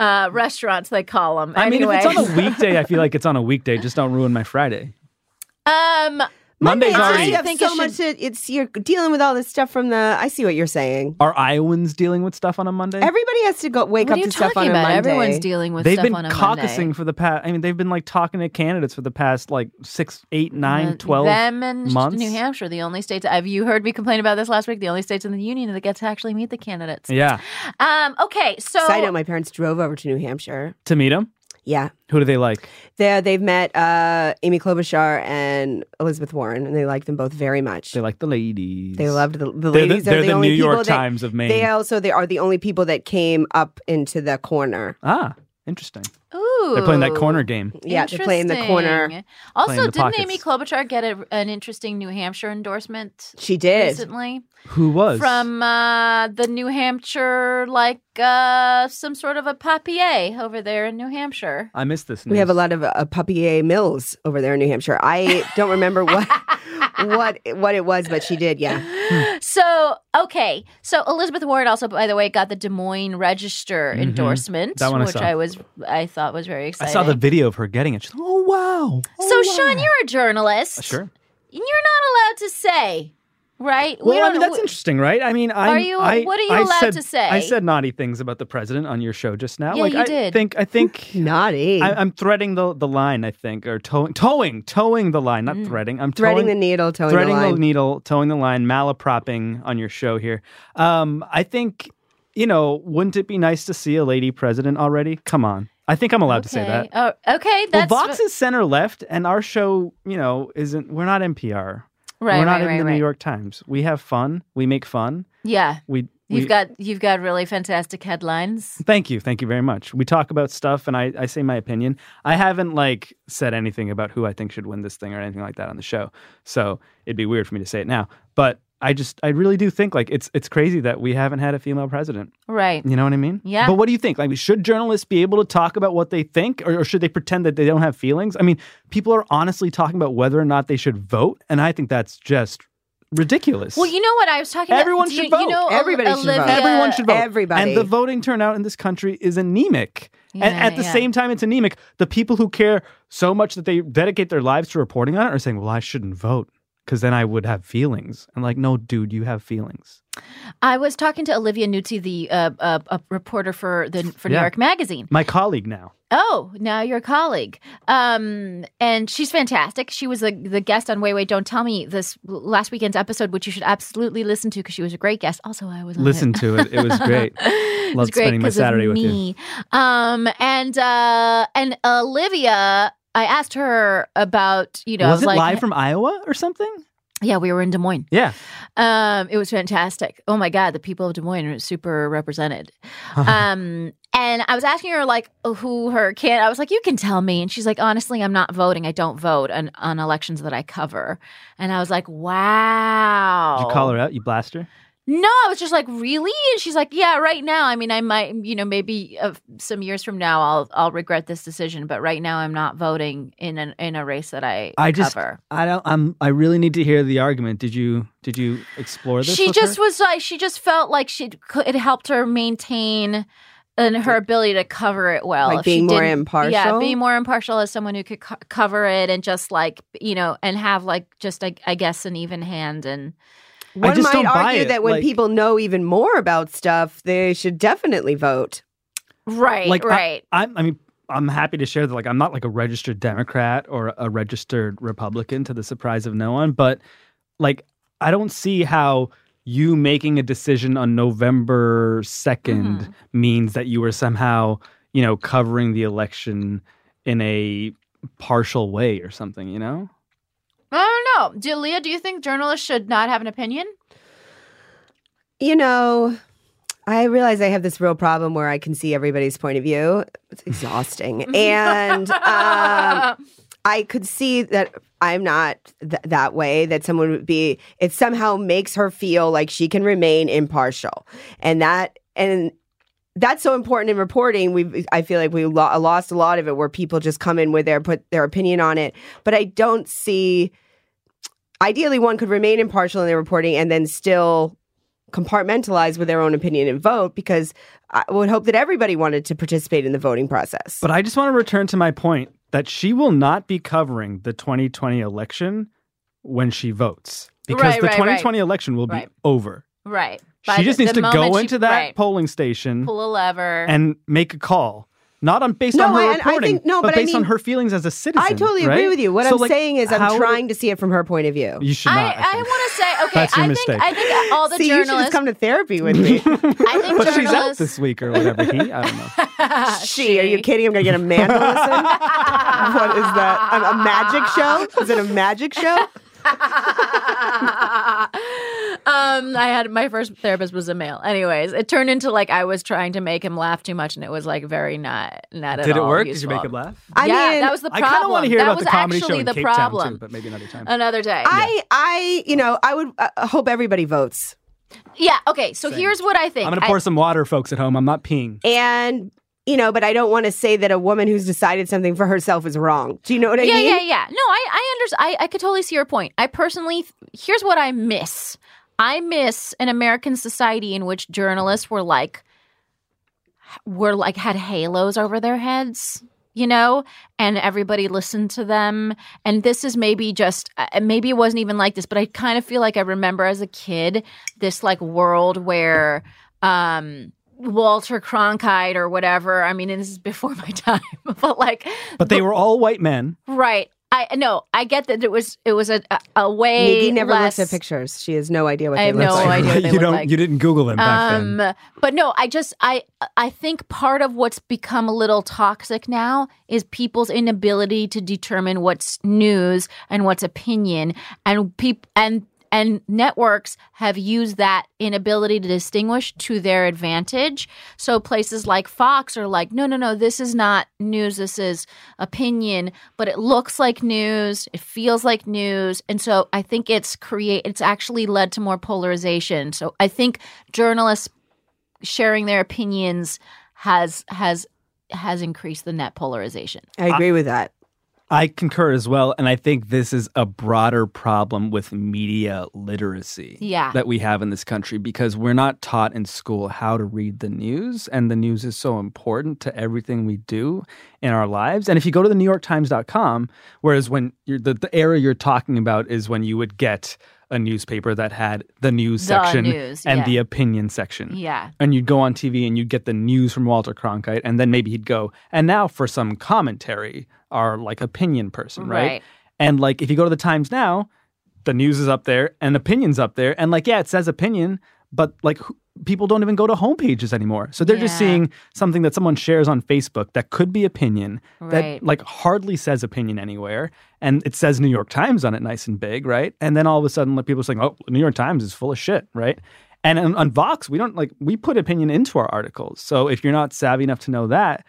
uh, restaurants they call them. I mean, if it's on a weekday, I feel like it's on a weekday. Just don't ruin my Friday. um, Monday's Mondays, already. You have think so it much. To, it's you're dealing with all this stuff from the. I see what you're saying. Are Iowans dealing with stuff on a Monday? Everybody has to go wake what up to stuff talking on a? Monday. Everyone's dealing with they've stuff been on a caucusing Monday. for the past. I mean, they've been like talking to candidates for the past like six, eight, nine, Uh, twelve Them and months. New Hampshire, the only states. Have you heard me complain about this last week? The only states in the union that get to actually meet the candidates. Yeah, Um. Okay. So Side note: My parents drove over to New Hampshire. to meet them. Yeah, Who do they like? they they've met uh, Amy Klobuchar and Elizabeth Warren, and they like them both very much. They like the ladies. They loved the, the They're the- ladies. they're the, the only New York that- Times of Maine. They also they are the only people that came up into the corner. Ah, interesting. Ooh, They're playing that corner game. Yeah, they're playing the corner. Also, Playing the didn't Amy. Klobuchar get a, an interesting New Hampshire endorsement She did. recently Who was from uh, the New Hampshire, like uh, some sort of a papier over there in New Hampshire? I missed this. We have a lot of uh, papier mills over there in New Hampshire. I don't remember what what what it was, but she did. Yeah, So, okay. So Elizabeth Warren also, by the way, got the Des Moines Register endorsement, Mm-hmm. That one I which saw. I was, I thought was very I saw the video of her getting it. She's like, oh wow. Oh, So, wow." Sean, you're a journalist. sure. And you're not allowed to say, right? We Well, I mean, that's we- interesting, right? I mean, I'm, Are you- I, what are you I allowed said- to say? I said naughty things about the president on your show just now. Yeah, like, you I did. think, I think naughty. I, I'm threading the the line. I think, or towing, towing, towing the line, not threading. I'm Mm. Threading towing, the needle, towing threading the line. needle, towing the line, malapropping on your show here. Um, I think, you know, wouldn't it be nice to see a lady president already? Come on, I think I'm allowed to say that. Oh, okay. Well, That's Vox is center left, and our show, you know, isn't. We're not NPR. right. we're not right, in right, the right. New York Times. We have fun. We make fun. Yeah, We. you've we- got you've got really fantastic headlines. Thank you, thank you very much. We talk about stuff, and I, I say my opinion. I haven't like said anything about who I think should win this thing or anything like that on the show, so it'd be weird for me to say it now. But I just, I really do think like it's it's crazy that we haven't had a female president. Right. You know what I mean? Yeah. But what do you think? Like, should journalists be able to talk about what they think, or, or should they pretend that they don't have feelings? I mean, people are honestly talking about whether or not they should vote, and I think that's just ridiculous. Well, you know what I was talking Everyone about. should you, vote. You know, Ol- Everybody should vote. Olivia, Everyone should vote. Everybody. And the voting turnout in this country is anemic. and at the yeah. same time, it's anemic. The people who care so much that they dedicate their lives to reporting on it are saying, well, I shouldn't vote. Because then I would have feelings. And like, no, dude, you have feelings. I was talking to Olivia Nuzzi, the uh, uh, a reporter for the for New Yeah. York Magazine. My colleague now. Oh, now your colleague. Um, and she's fantastic. She was the the guest on Wait Wait Don't Tell Me this last weekend's episode, which you should absolutely listen to because she was a great guest. Also, I was on Listen it. to it. It was great. It was great spending my Saturday with you. me. Um, and uh, and Olivia, I asked her about you know, was it like, live from Iowa or something? yeah, we were in Des Moines. Yeah. Um, it was fantastic. Oh my god, the people of Des Moines are super represented. um, and I was asking her like who her can. I was like, you can tell me, and she's like, honestly, I'm not voting. I don't vote on, on elections that I cover. And I was like, wow. Did you call her out? You blast her? No, I was just like, really? And she's like, yeah, right now. I mean, I might, you know, maybe uh, some years from now, I'll I'll regret this decision. But right now, I'm not voting in an in a race that I, I just cover. I don't I'm I really need to hear the argument. Did you did you explore this? she with just her? was like she just felt like she it helped her maintain and her ability to cover it well Like being more didn't- yeah being more impartial as someone who could co- cover it and just like you know and have like just I, I guess an even hand and One just might don't buy argue it, that when like- people know even more about stuff, they should definitely vote. right Like, I- right I, I mean I'm happy to share that like I'm not like a registered Democrat or a registered Republican to the surprise of no one, but like I don't see how you making a decision on November 2nd Mm-hmm. means that you were somehow, you know, covering the election in a partial way or something, you know? I don't know do, Leah do you think journalists should not have an opinion You know, I realize I have this real problem where I can see everybody's point of view. It's exhausting. and um, I could see that I'm not th- that way, that someone would be, it somehow makes her feel like she can remain impartial. And that, and that's so important in reporting. We, I feel like we lo- lost a lot of it where people just come in with their, put their opinion on it. But I don't see, ideally, one could remain impartial in their reporting and then still compartmentalize with their own opinion and vote because I would hope that everybody wanted to participate in the voting process. But I just want to return to my point that she will not be covering the 2020 election when she votes because Right, the right, 2020 election will be Right. over. Right she just the- needs the to go moment she- into that right. polling station pull a lever and make a call, not on based No, on her I- I reporting, think- no, but, but I based on her feelings as a citizen. I totally agree with you. What So, I'm like, saying is, I'm trying to see it from her point of view. You should I, not. I, I think. want to say okay That's your I mistake. think I think all the see, you should journalists just come to therapy with me. I think but she's out journalists this week or whatever. He, I don't know. she, are you kidding? I'm gonna get a man to listen. what is that? A, a magic show? Is it a magic show? um, I had my first therapist was a male. Anyways, it turned into like I was trying to make him laugh too much, and it was like very not not at all. Did it all work? Did you useful. make him laugh? I yeah, mean, that was the problem. I problem. kind of want to hear that about was the comedy show actually in the Cape problem. Town too, but maybe another time. Another day. I, I, you know, I would uh, hope everybody votes. yeah. Okay. So here's what I think. I'm gonna I- pour some water, folks at home. I'm not peeing. And you know, but I don't want to say that a woman who's decided something for herself is wrong. Do you know what I yeah, mean? yeah, yeah. Yeah. No, I, I understand. I, I could totally see your point. I personally, here's what I miss. I miss an American society in which journalists were like, were like had halos over their heads, you know, and everybody listened to them. And this is maybe just, uh, maybe it wasn't even like this, but I kind of feel like I remember as a kid this like world where, um, Walter Cronkite or whatever. I mean, this is before my time, but like, But they were all white men. Right. I no, I get that it was it was a a, a way. Nikki never less, looks at pictures. She has no idea what I they have look no like. idea what they you don't. like. You didn't Google them back then. Um, but no, I just I I think part of what's become a little toxic now is people's inability to determine what's news and what's opinion, and peop and and networks have used that inability to distinguish to their advantage. So places like Fox are like, no, no, no, this is not news. This is opinion, but it looks like news. It feels like news. And so I think it's create, it's actually led to more polarization. So I think journalists sharing their opinions has, has, has increased the net polarization. I agree with that. I concur as well. And I think this is a broader problem with media literacy Yeah. that we have in this country because we're not taught in school how to read the news. And the news is so important to everything we do in our lives. And if you go to the New NewYorkTimes.com, whereas when you're, the, the era you're talking about is when you would get a newspaper that had the news The section news, and yeah. the opinion section Yeah. and you'd go on TV and you'd get the news from Walter Cronkite, and then maybe he'd go, and now for some commentary, our like opinion person, right? Right. And like if you go to the Times now, the news is up there and opinions up there, and like yeah, it says opinion, but like people don't even go to homepages anymore, so they're just seeing something that someone shares on Facebook that could be opinion Right. that like hardly says opinion anywhere, and it says New York Times on it, nice and big, right? And then all of a sudden, like people are saying, "Oh, New York Times is full of shit," right? And on, on Vox, we don't like we put opinion into our articles. So if you're not savvy enough to know that,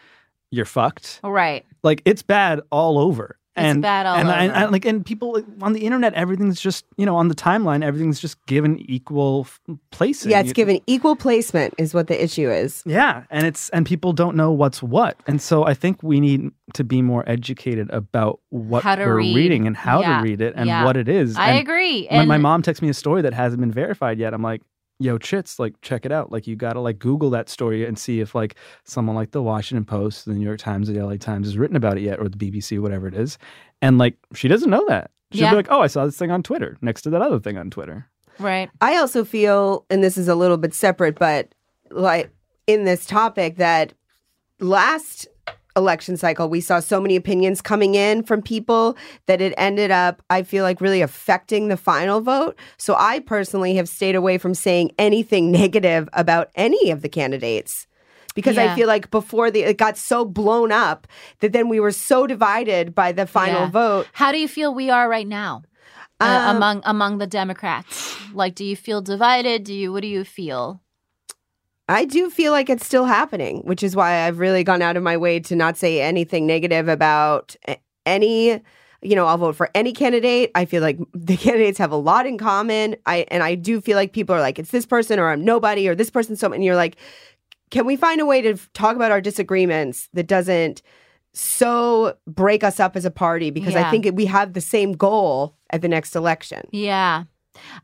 you're fucked. Right. Like it's bad all over. It's and, bad all and, over. I- like and people on the internet, everything's just you know on the timeline, everything's just given equal f- placing. Yeah, it's You- given equal placement is what the issue is. yeah, and it's and people don't know what's what, and so I think we need to be more educated about what How to we're read. reading and how Yeah, to read it and yeah. what it is. I And agree. When And my mom texts me a story that hasn't been verified yet, I'm like, "Yo, chits, like check it out. Like you gotta like Google that story and see if like someone like the Washington Post, the New York Times, or the LA Times has written about it yet, or the BBC, whatever it is." And like she doesn't know that. She'll Yeah. be like, "Oh, I saw this thing on Twitter next to that other thing on Twitter." right. I also feel, and this is a little bit separate, but like in this topic, that last election cycle, we saw so many opinions coming in from people that it ended up, I feel like, really affecting the final vote. So I personally have stayed away from saying anything negative about any of the candidates. Because Yeah. I feel like before the it got so blown up that then we were so divided by the final Yeah. vote. How do you feel we are right now uh, Um, among among the Democrats? Like, do you feel divided? Do you? What do you feel? I do feel like it's still happening, which is why I've really gone out of my way to not say anything negative about any. You know, I'll vote for any candidate. I feel like the candidates have a lot in common. I and I do feel like people are like, it's this person or I'm nobody or this person so. And you're like, can we find a way to talk about our disagreements that doesn't so break us up as a party? Because Yeah. I think we have the same goal at the next election. Yeah.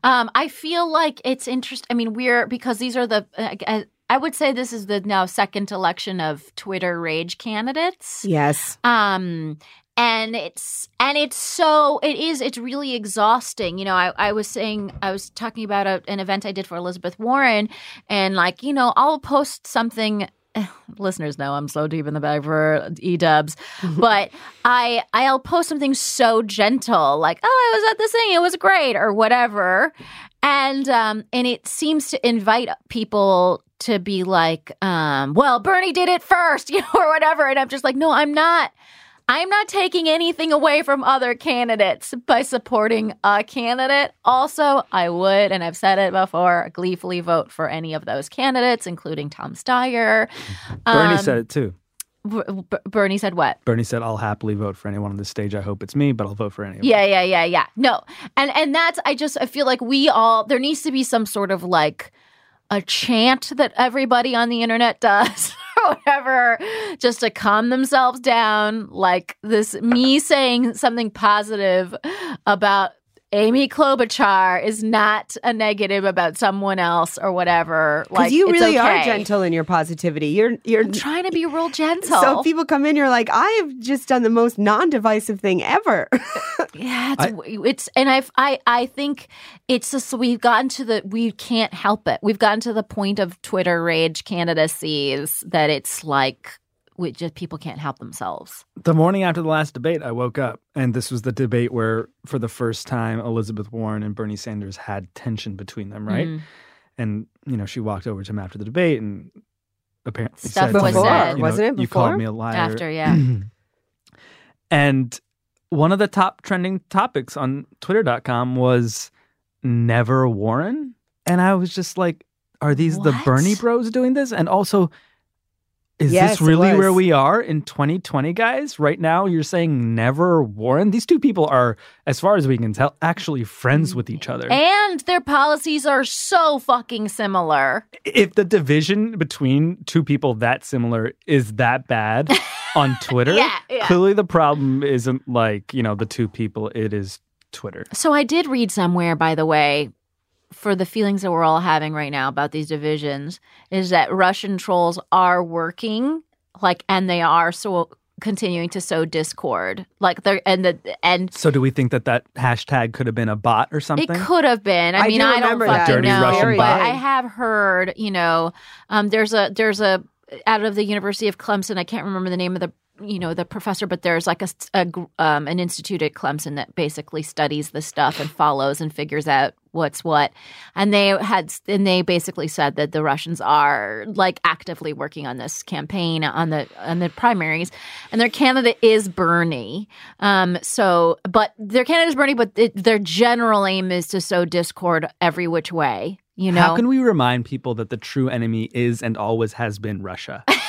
Um, I feel like it's interesting. I mean, we're because these are the. Uh, uh, I would say this is the now second election of Twitter rage candidates. Yes. um and it's and it's so it is it's really exhausting you know i, I was saying i was talking about a, an event i did for elizabeth warren and like you know i'll post something listeners know i'm so deep in the bag for e-dubs but i i'll post something so gentle like oh i was at this thing it was great or whatever. And um and it seems to invite people to be like um well bernie did it first you know or whatever. And i'm just like no i'm not I'm not taking anything away from other candidates by supporting a candidate. Also, I would, and I've said it before, gleefully vote for any of those candidates, including Tom Steyer. Bernie Um, said it too. B- B- Bernie said what? Bernie said, "I'll happily vote for anyone on this stage. I hope it's me, but I'll vote for anyone." Yeah, yeah, yeah, yeah. No, and and that's I just I feel like we all there needs to be some sort of like a chant that everybody on the internet does whatever just to calm themselves down. Like this me saying something positive about Amy Klobuchar is not a negative about someone else or whatever. Because Like you it's really are gentle in your positivity. You're you're I'm trying to be real gentle. So if people come in, you're like, I have just done the most non-divisive thing ever. Yeah, it's, it's and I've, I I think it's just we've gotten to the we can't help it. We've gotten to the point of Twitter rage candidacies that it's like we just people can't help themselves. The morning after the last debate, I woke up, and this was the debate where, for the first time, Elizabeth Warren and Bernie Sanders had tension between them, right? Mhm. And you know, she walked over to him after the debate, and apparently Stuff said, was something said. you know, Wasn't it You called me a liar After, yeah. and one of the top trending topics on Twitter.com was never Warren, and I was just like, are these the Bernie Bros doing this? And also. Is Yes, this really where we are in 2020, guys? Right now, you're saying never Warren. These two people are, as far as we can tell, actually friends with each other. And their policies are so fucking similar. if the division between two people that similar is that bad, on Twitter. Yeah, yeah. Clearly, the problem isn't like you know the two people. It is Twitter. So I did read somewhere, by the way, for the feelings that we're all having right now about these divisions, is that Russian trolls are working, like, and they are so continuing to sow discord, like they're and the and So, do we think that that hashtag could have been a bot or something? It could have been. I, I mean, do I don't remember fucking that. Dirty know, Russian but bot. I have heard. You know, um, there's a there's a out of the University of Clemson. I can't remember the name of the you know the professor, but there's like a, gr- um, an institute at Clemson that basically studies the stuff and follows and figures out what's what. And they had and they basically said that the Russians are like actively working on this campaign on the on the primaries, and their candidate is Bernie. Um, so, but their candidate is Bernie, but it, their general aim is to sow discord every which way. You know, How can we remind people that the true enemy is and always has been Russia?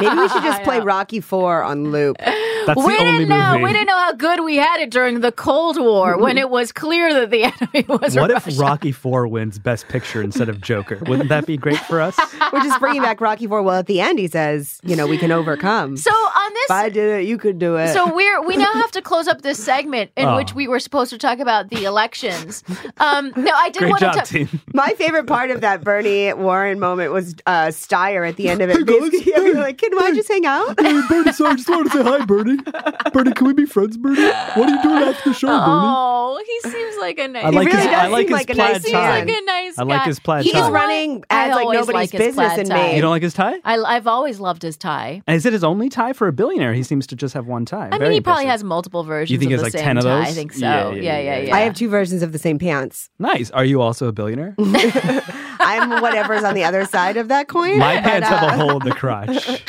Maybe we should just play Rocky Four on loop. That's we the didn't know. movie. We didn't know how good we had it during the Cold War when it was clear that the enemy was What Russia. if Rocky Four wins Best Picture instead of Joker? Wouldn't that be great for us? We're just bringing back Rocky Four. Well, at the end, he says, "You know, we can overcome." so on if I did it, you could do it. so we're we now have to close up this segment in Oh. which we were supposed to talk about the elections. Um, no, I did Great want job, to. team. My favorite part of that Bernie Warren moment was uh, Steyer at the end of it. Basically, yeah, like, "Can I just hang out?" Hey, Bernie, sorry, I just wanted to say hi, Bernie. Bernie, can we be friends, Bernie? What are you doing after the show, Bernie? Oh, he seems like a nice. I like really his, does I like seem his like a plaid nice Seems tie. like a nice I like guy. his plaid You tie. He's running I ads like always nobody's like his business plaid in tie. Maine. You don't like his tie? I, I've always loved his tie. And is it his only tie for a billionaire? He seems to just have one tie. I mean, Very he probably impressive. has multiple versions. You think of he the has, like, same 10 of tie. those? I think so. Yeah, Yeah, yeah, yeah, yeah, yeah. yeah. I have two versions of the same pants. Nice. Are you also a billionaire? I'm whatever's on the other side of that coin. My but, pants have uh, a hole in the crotch.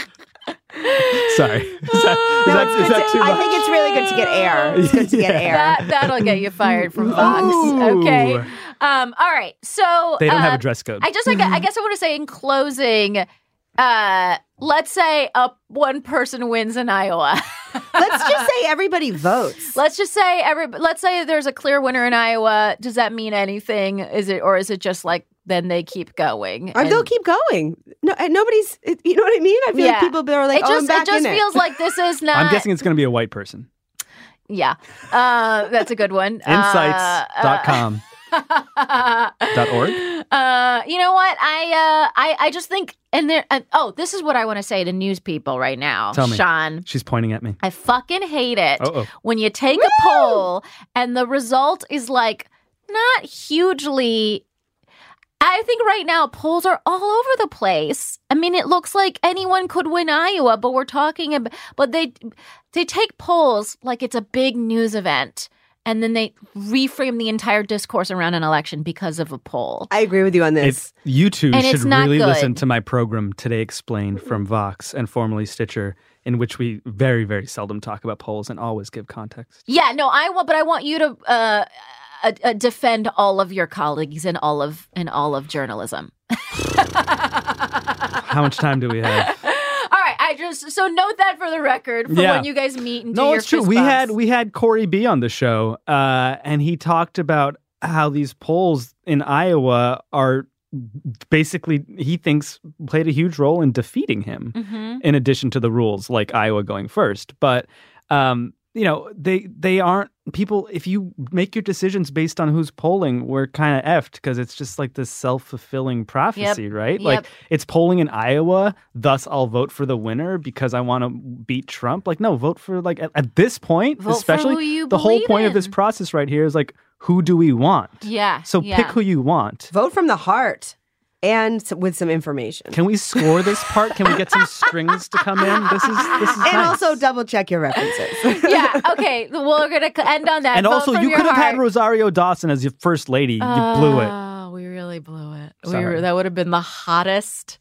Sorry. Is that, is No, that, it's is that to- too I think it's really good to get air. It's good to get air. That that'll get you fired from Fox. Ooh. Okay. Um. All right. So They don't have uh, a dress code. I just like I guess I want to say in closing. Uh, let's say a one person wins in Iowa. Let's just say everybody votes. let's just say every. Let's say there's a clear winner in Iowa. Does that mean anything? Is it or is it just like then they keep going? Or and- they'll keep going. No, and nobody's. You know what I mean? I feel Yeah. like people are like, it "Oh, just I'm back it just in feels like this is not. I'm guessing it's going to be a white person. Yeah. Uh, that's a good one. Uh, Insights.com. Dot org? Uh, you know what? I uh, I I just think, and there. Uh, oh, this is what I want to say to news people right now, Tell me. Sean. She's pointing at me. I fucking hate it Uh-oh. when you take a poll and the result is like not hugely. I think right now polls are all over the place. I mean, it looks like anyone could win Iowa, but we're talking about, but they they take polls like it's a big news event, and then they reframe the entire discourse around an election because of a poll. I agree with you on this. It's, you two And should it's not really good. listen to my program Today Explained from Vox and formerly Stitcher, in which we very, very seldom talk about polls and always give context. Yeah, no, I want, but I want you to uh, uh, uh, defend all of your colleagues and all of and all of journalism. How much time do we have? All right, I just so note that for the record for Yeah. when you guys meet and do no, it's true. fist We had we had Cory B on the show, uh, and he talked about how these polls in Iowa are basically he thinks played a huge role in defeating him. Mhm. in addition to the rules like Iowa going first. But um, you know, they they aren't people if you make your decisions based on who's polling, we're kind of effed because it's just like this self-fulfilling prophecy, right? Like it's polling in Iowa, thus I'll vote for the winner because I want to beat Trump. Like no, vote for like at, at this point, Vote especially who you the whole believe point of this process right here is like who do we want? Yeah. So yeah. pick who you want. Vote from the heart and with some information. Can we score this part? Can we get some strings to come in? This is this is and nice. also double check your references. yeah. Okay. Well, we're gonna end on that. And Vote also, you could have had. Rosario Dawson as your first lady. You blew it. Oh, we really blew it. We were, that would have been the hottest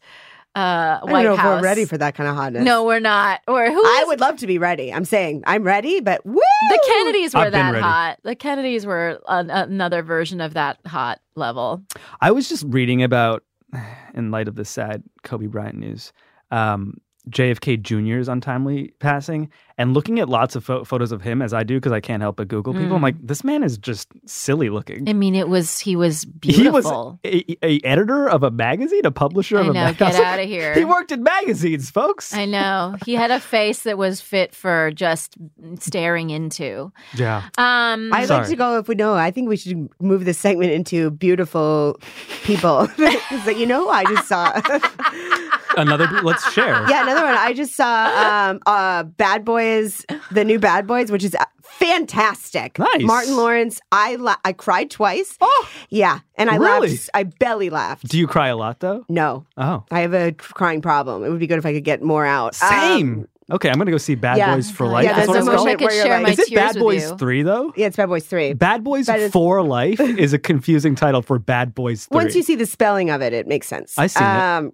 uh, I White don't know House. if we're ready for that kind of hotness. No, we're not. Or who? I is- would love to be ready. I'm saying I'm ready, but woo! The Kennedys were I've that hot. The Kennedys were an, another version of that hot level. I was just reading about, in light of the sad Kobe Bryant news, um, JFK Jr.'s untimely passing. And looking at lots of pho- photos of him, as I do, because I can't help but Google people, I'm Mm. like, this man is just silly looking. I mean, it was he was He was a, a editor of a magazine, a publisher of I a know. magazine. Get out of here. He worked in magazines, folks. I know. He had a face that was fit for just staring into. yeah. Um, I'd Sorry. like to go if we know. I think we should move this segment into beautiful people. It's like, you know, who I just saw. Another, let's share. yeah, another one. I just saw um, uh, Bad Boys, the new Bad Boys, which is uh, fantastic. Nice. Martin Lawrence. I la- I cried twice. Oh, Yeah, and I Really? laughed. I belly laughed. do you cry a lot though? No, Oh, I have a crying problem. It would be good if I could get more out. same. Um, okay, I'm gonna go see Bad yeah. Boys for Life. yeah, That's there's what a it's I wish called. moment I could where share like- my Is it tears Bad Boys. Three though? yeah, it's Bad Boys three. Bad Boys That is- for Life is a confusing title for Bad Boys Three. Once you see the spelling of it, it makes sense. I seen it.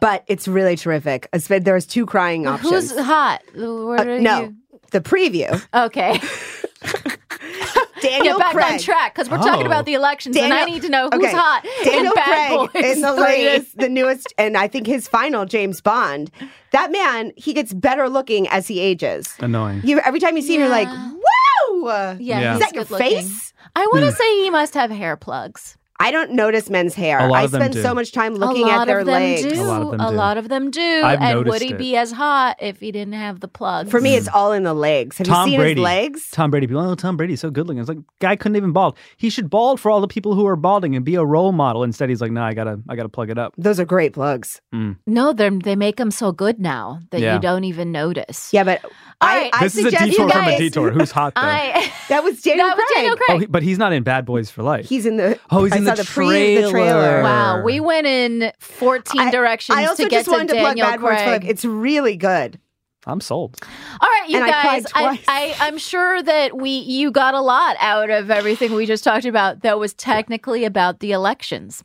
But it's really terrific. It's- There's two crying options. Who's hot? Where Uh, no, you? the preview. Okay. Daniel Get back Craig. on track because we're talking Oh. about the elections, and I need to know who's okay. hot. Daniel in Bad Craig Boys in the latest, the newest, and I think his final James Bond. That man, he gets better looking as he ages. Annoying. You every time you see him, you're like, Yeah. "Whoa!" Yeah, Yeah. Is he's that your good looking. face? I want to say he must have hair plugs. I don't notice men's hair. A lot I of them spend do. so much time looking at their legs. do. A lot of them do. lot of them do. I've and would he it. be as hot if he didn't have the plugs? For me, it's all in the legs. Have Tom you seen Brady. his legs? Tom Brady. People, oh, Tom Brady's so good looking. It's like guy couldn't even bald. He should bald for all the people who are balding and be a role model. Instead, he's like, no, I gotta, I gotta plug it up. Those are great plugs. Mm. no, they they make them so good now that Yeah. you don't even notice. Yeah, but I. I this is a detour you from a detour. Who's hot though? I That was Daniel that was Craig. Oh, he- but he's not in Bad Boys for Life. He's in the. Oh, he's I in the the pre the trailer. trailer. wow, we went in fourteen I- directions I also to get just wanted to to plug Daniel Bad Boys for Craig. It's really good. I'm sold. All right, you And I cried guys. I, twice. I, I'm sure that we you got a lot out of everything we just talked about. That was technically about the elections.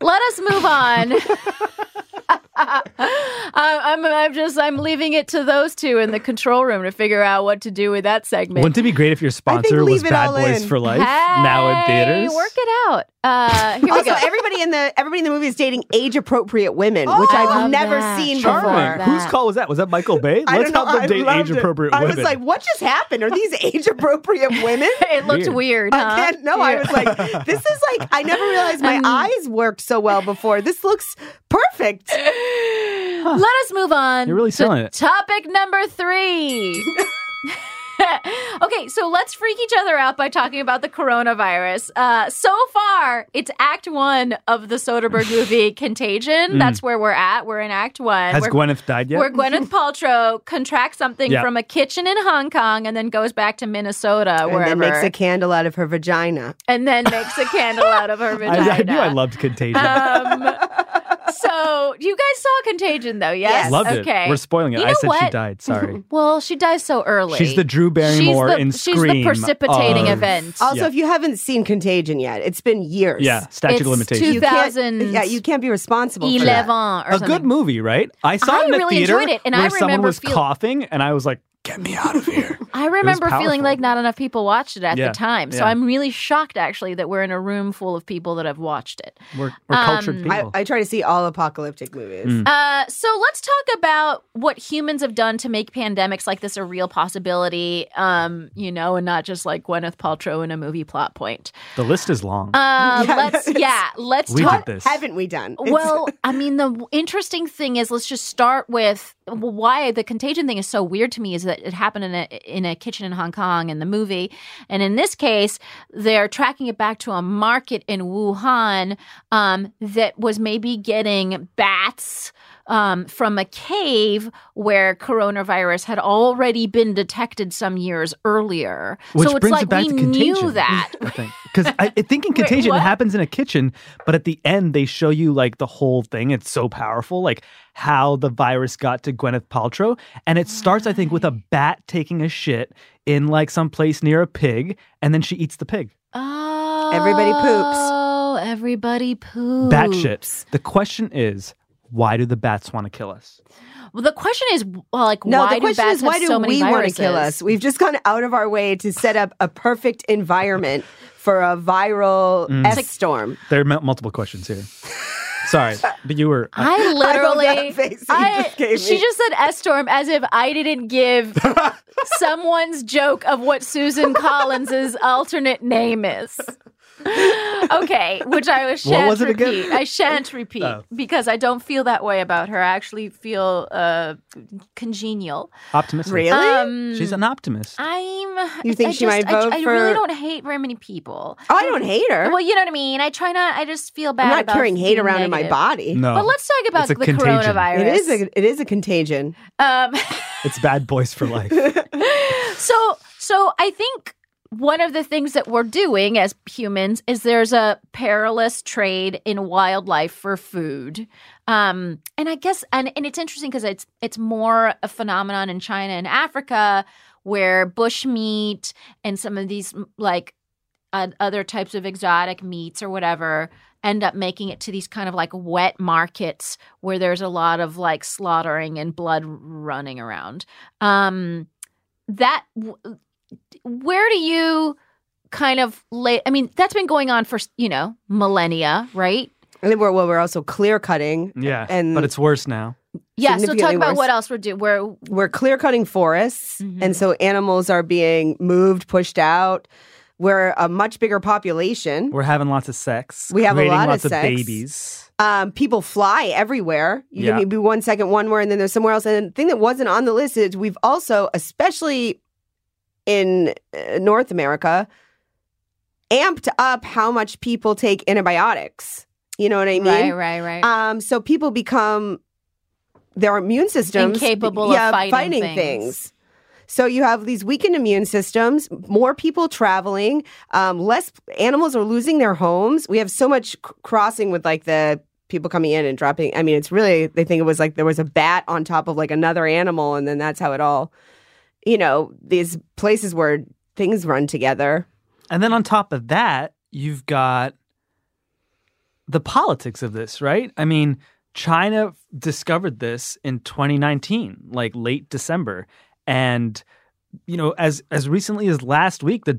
Let us move on. I- I'm, I'm just I'm leaving it to those two in the control room to figure out what to do with that segment. Wouldn't it be great if your sponsor was leave it Bad all Boys in. for Life now in Hey, theaters? Work it out. Uh, here we go. everybody in the everybody in the movie is dating age appropriate women, which I I've never that. seen Charming. before. Charming. Whose call was that? Was that Michael Bay? I Let's don't help them I date age it. appropriate I women. was like, what just happened? Are these age appropriate women? it looked Weird. weird. Huh? I can't. No, I was like, this is like, I never realized my Um, eyes worked so well before. This looks perfect. Let us move on. You're really to selling it. Topic number three. okay, so let's freak each other out by talking about the coronavirus. Uh, so far, it's Act One of the Soderbergh movie Contagion. That's where we're at. We're in Act One. Has We're- Gwyneth died yet? where Gwyneth Paltrow contracts something Yeah. from a kitchen in Hong Kong and then goes back to Minnesota, And wherever, then makes a candle out of her vagina. and then makes a candle out of her I, vagina. I knew I loved Contagion. Um, so you guys saw Contagion though, yes? Yes. Loved okay. it. We're spoiling it. You I know said she died. Sorry. Well, she dies so early. She's the Drew Barrymore she's the, in She's the precipitating of- event. Also, Yeah. if you haven't seen Contagion yet, it's been years. Yeah, statute It's of limitations. 2000 yeah, you can't be responsible for Eleven that. or a something. good movie, right? I saw I it in the really theater enjoyed it, and where I someone was feel- coughing, and I was like, "Get me out of here." I remember feeling like not enough people watched it at Yeah, the time. So yeah. I'm really shocked actually that we're in a room full of people that have watched it. We're, we're cultured Um, people. I, I try to see all apocalyptic movies. Mm. Uh, so let's talk about what humans have done to make pandemics like this a real possibility, um, you know, and not just like Gwyneth Paltrow in a movie plot point. the list is long. Uh, Yeah, let's, yeah, let's we talk. did this. Haven't we done? It's- Well, I mean, the interesting thing is, let's just start with why the contagion thing is so weird to me is that it happened in a in a kitchen in Hong Kong in the movie, and in this case, they're tracking it back to a market in Wuhan um, that was maybe getting bats. Um, from a cave where coronavirus had already been detected some years earlier. Which so it's brings like it back we to knew that. Because I, I think in contagion what? it happens in a kitchen, but at the end they show you like the whole thing. It's so powerful, like how the virus got to Gwyneth Paltrow, and it starts I think with a bat taking a shit in like some place near a pig, and then she eats the pig. Oh, Everybody poops. Oh, everybody poops. Bat shit. The question is, why do the bats want to kill us? Well, the question is, well, like, no, why the question do bats is, why do so we want to kill us? We've just gone out of our way to set up a perfect environment for a viral Mm. S storm. There are mul- multiple questions here. Sorry, but you were. I literally, that face that you I, just she just said S Storm as if I didn't give someone's joke of what Susan Collins's alternate name is. Okay, which I shan't was it again? repeat. I shan't repeat Oh. because I don't feel that way about her. I actually feel uh, congenial. optimistic. Really? Um, She's an optimist. I'm. You think I she might just- I- vote I, for- really don't hate very many people. oh, I don't hate her. Well, you know what I mean. I try not. I just feel bad. I'm not about carrying hate being around in my body. no, But let's talk about the contagion. coronavirus. It is a it is a contagion. Um, it's bad boys for life. so, so I think one of the things that we're doing as humans is there's a perilous trade in wildlife for food. Um, and I guess, and, and it's interesting because it's it's more a phenomenon in China and Africa where bush meat and some of these like uh, other types of exotic meats or whatever end up making it to these kind of like wet markets where there's a lot of like slaughtering and blood running around. Um, that where do you kind of lay? I mean, that's been going on for you know millennia, right? And then we're well, we're also clear cutting. Yeah, And- but it's worse now. Yeah. So talk about worse. what else we're doing. Where We're clear cutting forests, Mhm. and so animals are being moved, pushed out. We're a much bigger population. We're having lots of sex. We have a lot of lots of, sex. babies. Um, people fly everywhere. You Yeah. can be one second one where, and then there's somewhere else. And the thing that wasn't on the list is we've also, especially in uh, North America, amped up how much people take antibiotics. You know what I mean? right, right, right. Um, so people become their immune systems Incapable of yeah, fighting things. things. So you have these weakened immune systems, more people traveling, um, less animals are losing their homes. We have so much c- crossing with like the people coming in and dropping. I mean, it's really they think it was like there was a bat on top of like another animal, and then that's how it all. You know, these places where things run together. And then on top of that, you've got the politics of this, right? I mean, China discovered this in 2019, like late December. And you know, as as recently as last week, the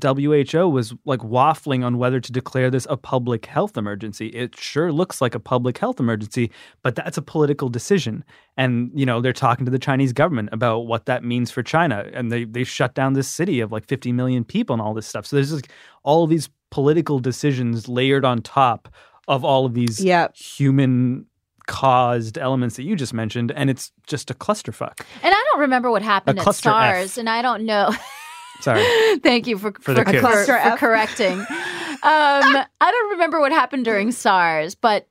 WHO was like waffling on whether to declare this a public health emergency. It sure looks like a public health emergency, but that's a political decision. And you know, they're talking to the Chinese government about what that means for China, and they they shut down this city of like 50 million people and all this stuff. So there's just all of these political decisions layered on top of all of these Yep. human caused elements that you just mentioned, and it's just a clusterfuck. and I don't remember what happened A at cluster F. And I don't know. Sorry. Thank you for For for, for- for correcting. Um, I don't remember what happened during SARS, but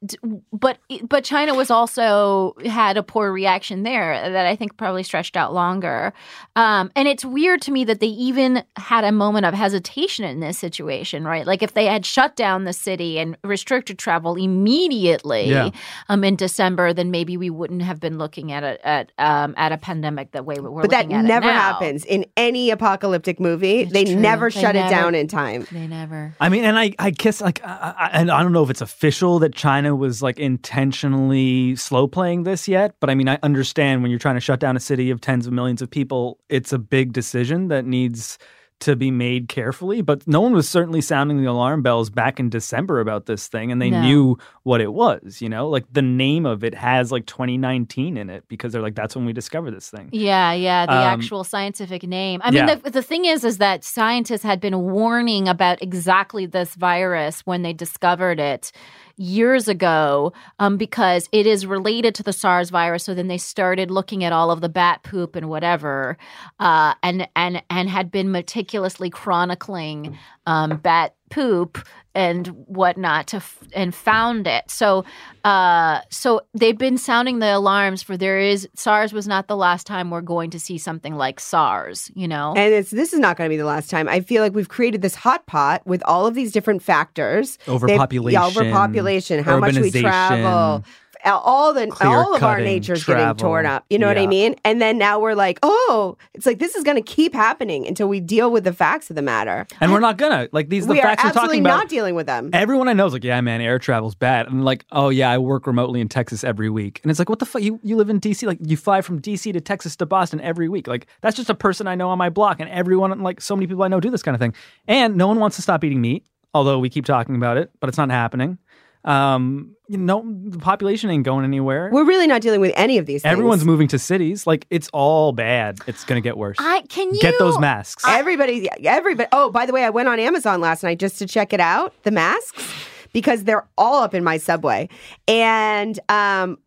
but but China was also had a poor reaction there that I think probably stretched out longer. Um, and it's weird to me that they even had a moment of hesitation in this situation, right? Like if they had shut down the city and restricted travel immediately Yeah. um, in December, then maybe we wouldn't have been looking at a at um, at a pandemic the way we're but that looking at it never now. happens in any apocalyptic movie. It's they true. never They shut never- it down in time. They never. I mean, and I, I guess like, I, I, and I don't know if it's official that China was like intentionally slow playing this yet, but I mean, I understand when you're trying to shut down a city of tens of millions of people, it's a big decision that needs to be made carefully. But no one was certainly sounding the alarm bells back in December about this thing, and they No. knew what it was. You know, like the name of it has like 2019 in it because they're like, that's when we discovered this thing. Yeah, yeah, the Um, actual scientific name. I mean, yeah. the, the thing is, is that scientists had been warning about exactly this virus when they discovered it years ago um, because it is related to the SARS virus. So then they started looking at all of the bat poop and whatever, uh, and and and had been meticulously chronicling um, bat poop and whatnot to f- and found it. So uh, so they've been sounding the alarms for there is SARS was not the last time we're going to see something like SARS. You know. And it's this is not going to be the last time. I feel like we've created this hot pot with all of these different factors. They've- Overpopulation, yeah, overpopulation, how much we urbanization, travel, all the all of our nature's getting torn up. You know what I mean? And then now we're like, oh, it's like this is going to keep happening until we deal with the facts of the matter. And we're not gonna like these. The we are facts we're absolutely talking about. not dealing with them. Everyone I know is like, yeah, man, air travel's bad. And like, oh yeah, I work remotely in Texas every week. And it's like, what the fuck? You you live in DC? Like, you fly from DC to Texas to Boston every week. Like, that's just a person I know on my block. And everyone, like, so many people I know do this kind of thing. And no one wants to stop eating meat, although we keep talking about it, but it's not happening. Um, you know, the population ain't going anywhere. We're really not dealing with any of these things. Everyone's moving to cities. Like it's all bad. It's gonna get worse. I can you Get those masks. Everybody, everybody. Oh, by the way, I went on Amazon last night just to check it out, the masks, because they're all up in my subway. And um,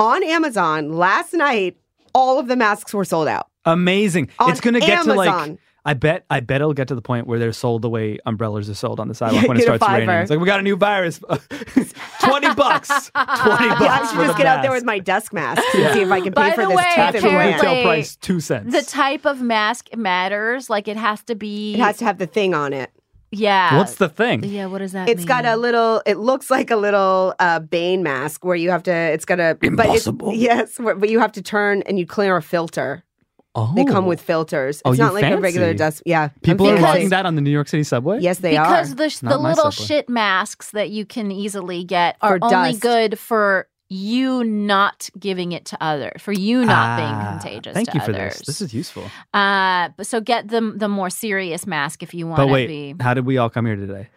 on Amazon last night, all of the masks were sold out. Amazing. On it's gonna get to like. Amazon. I bet. I bet it'll get to the point where they're sold the way umbrellas are sold on the sidewalk when it Get a starts raining. It's like we got a new virus. Twenty bucks. Twenty bucks. Yeah, I should for just the get out there with my desk mask and see if I can pay By for the this way, tooth Actual implant. apparently- retail price two cents. the type of mask matters. Like it has to be. It has to have the thing on it. yeah. What's the thing? yeah? What does that? It's mean? got a little. It looks like a little uh, Bane mask where you have to. It's got a. Impossible. But it, yes, but you have to turn and you clear a filter. Oh, They come with filters. It's Oh, you not like a regular fancy. dust. Yeah, I'm people are fancy. rocking that on the New York City subway. Yes, they because are. Because the sh- Not the my little subway. shit masks that you can easily get For are only dust. good for you not giving it to others, for you not Ah, being contagious. Thank to you for others. this. This is useful. Uh, but so get the the more serious mask if you want But to wait, be. how did we all come here today?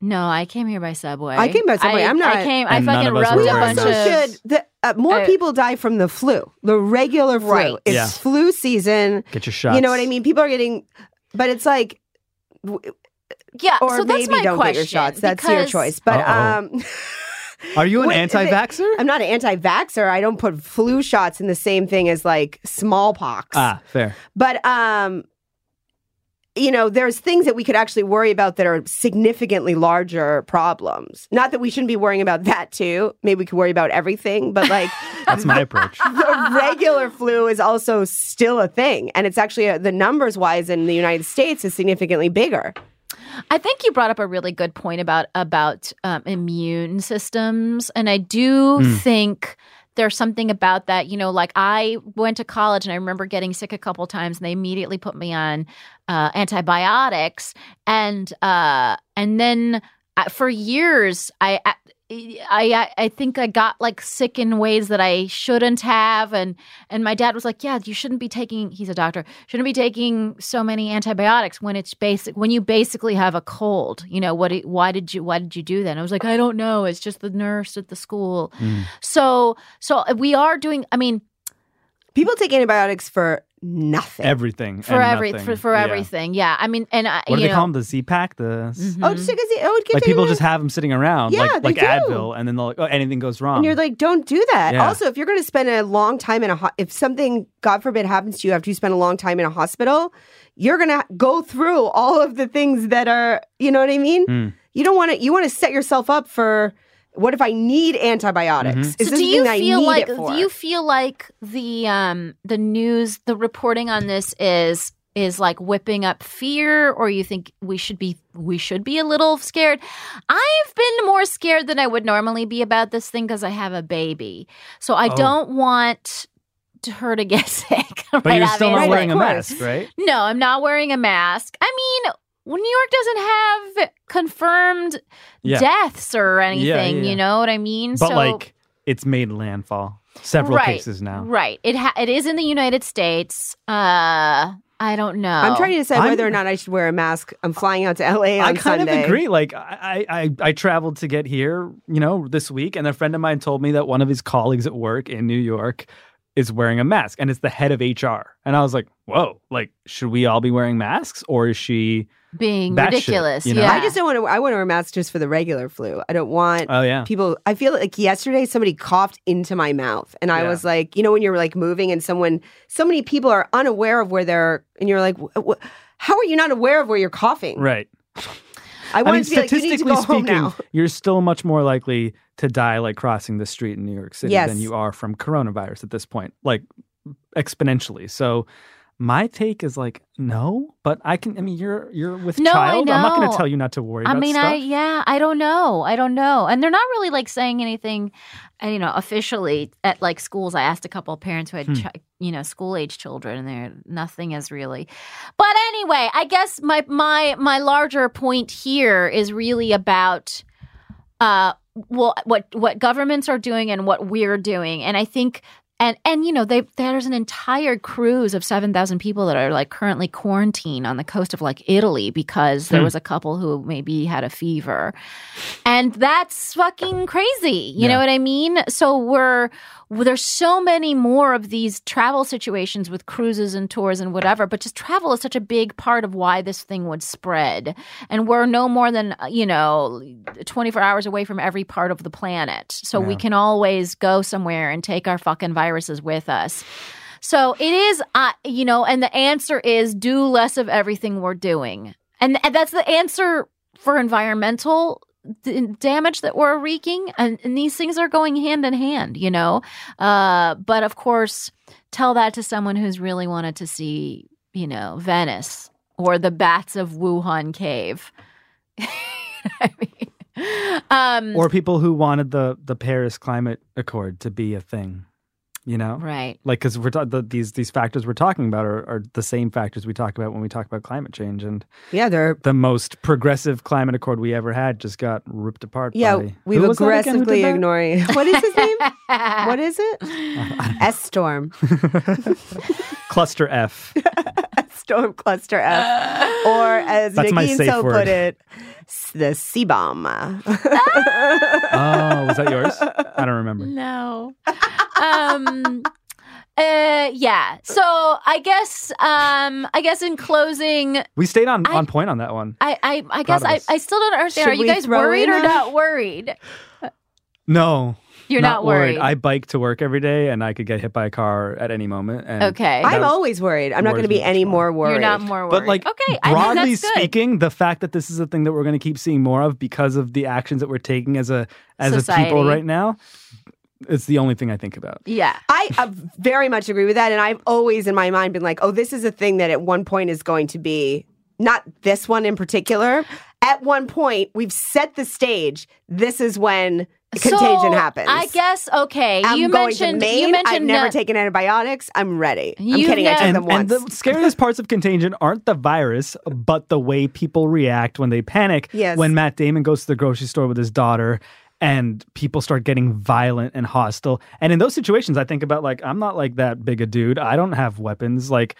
No, I came here by subway. I came by subway. I, I'm not- I came. I And none fucking of us rubbed were a we are wearing bunch so of. masks. good. The, uh, more Uh, people die from the flu, the regular flu. Right. It's Yeah. flu season. Get your shots. You know what I mean? People are getting, but it's like, w- Yeah, or so that's maybe my don't question. get your shots. That's your choice. But Uh-oh. um, Are you an Wait, if it- anti-vaxxer? I'm not an anti-vaxxer. I don't put flu shots in the same thing as like smallpox. ah, fair. But um you know, there's things that we could actually worry about that are significantly larger problems. Not that we shouldn't be worrying about that too. Maybe we could worry about everything, but like That's my approach. the regular flu is also still a thing, and it's actually uh the numbers wise in the United States is significantly bigger. I think you brought up a really good point about about um, immune systems, and I do Mm. think there's something about that. You know, like I went to college and I remember getting sick a couple times, and they immediately put me on uh, antibiotics, and uh, and then uh, for years I. I I I think I got like sick in ways that I shouldn't have, and and my dad was like, "Yeah, you shouldn't be taking." He's a doctor. Shouldn't be taking so many antibiotics when it's basic when you basically have a cold. You know what? Why did you Why did you do that? And I was like, I don't know. It's just the nurse at the school. Mm. So so we are doing. I mean, People take antibiotics for nothing. Everything for and every for, for Yeah. everything. Yeah. I mean, and I, What do you they know, call them? The Z pack. The mhm. Oh, just because oh, it like people just have them sitting around, Yeah, like they like do. Advil, and then they'll like, oh, anything goes wrong. And you're like, don't do that. Yeah. Also, if you're going to spend a long time in a, ho- if something, God forbid, happens to you after you spend a long time in a hospital, you're going to go through all of the things that are, you know what I mean? Mm. You don't want to, you want to set yourself up for, what if I need antibiotics? Mhm. Is so this do you thing I feel need like do you feel like the um the news the reporting on this is is like whipping up fear or you think we should be we should be a little scared i've been more scared than i would normally be about this thing because i have a baby so i Oh. don't want to her to get sick but right you're out still it. not wearing a mask, right? no i'm not wearing a mask i mean well, New York doesn't have confirmed Yeah. deaths or anything. yeah. You know what I mean? But so, like, it's made landfall several Right, cases now. Right. It ha- it is in the United States. Uh I don't know. I'm trying to decide I'm- whether or not I should wear a mask. I'm flying out to LA on I kind Sunday. of agree. Like I, I, I traveled to get here, you know, this week, and a friend of mine told me that one of his colleagues at work in New York is wearing a mask, and it's the head of HR. And I was like, whoa, like, should we all be wearing masks, or is she? Being Batshit, ridiculous. you know? Yeah. I just don't want to. I want to wear a mask just for the regular flu. I don't want Oh yeah, people i feel like yesterday somebody coughed into my mouth and i Yeah. was like you know when you're like moving and someone so many people are unaware of where they're and you're like "Wh- wh- how are you not aware of where you're coughing right. i I want mean, to be like you need to statistically speaking, you're still much more likely to die like crossing the street in New York City Yes. than you are from coronavirus at this point, like exponentially. So. My take is like no, but I can. I mean, you're you're with No, child. I'm not going to tell you not to worry I about mean, stuff. I yeah, I don't know. I don't know. And they're not really like saying anything, uh, you know, officially at like schools. I asked a couple of parents who had, Hmm. chi- you know, school age children, and they're nothing is really. But anyway, I guess my my my larger point here is really about, uh, well, what what governments are doing and what we're doing, and I think and and you know they there's an entire cruise of 7000 people that are like currently quarantined on the coast of like Italy because there Hmm. was a couple who maybe had a fever and that's fucking crazy you Yeah. know what i mean so we're there's so many more of these travel situations with cruises and tours and whatever but just travel is such a big part of why this thing would spread. And we're no more than uh, you know 24 hours away from every part of the planet. So we can always go somewhere and take our fucking viruses with us. So it is uh, you know and the answer is do less of everything we're doing. And, and that's the answer for environmental d- damage that we're wreaking and, and these things are going hand in hand you know uh, but of course tell that to someone who's really wanted to see you know venice or the bats of wuhan cave I mean, um, or people who wanted the the Paris Climate Accord to be a thing. You know, right like because we're ta- the, these these factors we're talking about are, are the same factors we talk about when we talk about climate change, and Yeah, they're the most progressive climate accord we ever had just got ripped apart. yeah. by, We've Who was that again who did aggressively ignoring. What is his name? what is it? S Storm. Cluster F. Storm Cluster F, or as That's my Nikki safe so word. put it, the C bomb. oh, was that yours? I don't remember. No. um uh yeah. So I guess um I guess in closing We stayed on I- on point on that one. I I, I guess I. I still don't understand. Should Are you guys worried or not worried? No, You're not, worried. I bike to work every day, and I could get hit by a car at any moment. And Okay. I'm always worried. I'm not going to be any much more worried. You're not more worried. But like okay, I think broadly that's good. speaking, the fact that this is a thing that we're going to keep seeing more of because of the actions that we're taking as a as a people right now, it's the only thing I think about. Yeah. I uh, very much agree with that. And I've always in my mind been like, oh, this is a thing that at one point is going to be not this one in particular. At one point, we've set the stage. This is when contagion So, happens. I guess okay. I'm you going mentioned to Maine. you mentioned I've never uh, taken antibiotics. I'm ready. I'm You've kidding. I took never- them once. and the scariest parts of contagion aren't the virus, but the way people react when they panic. Yes. When Matt Damon goes to the grocery store with his daughter and people start getting violent and hostile. And in those situations, I think about like, I'm not like that big a dude. I don't have weapons. Like,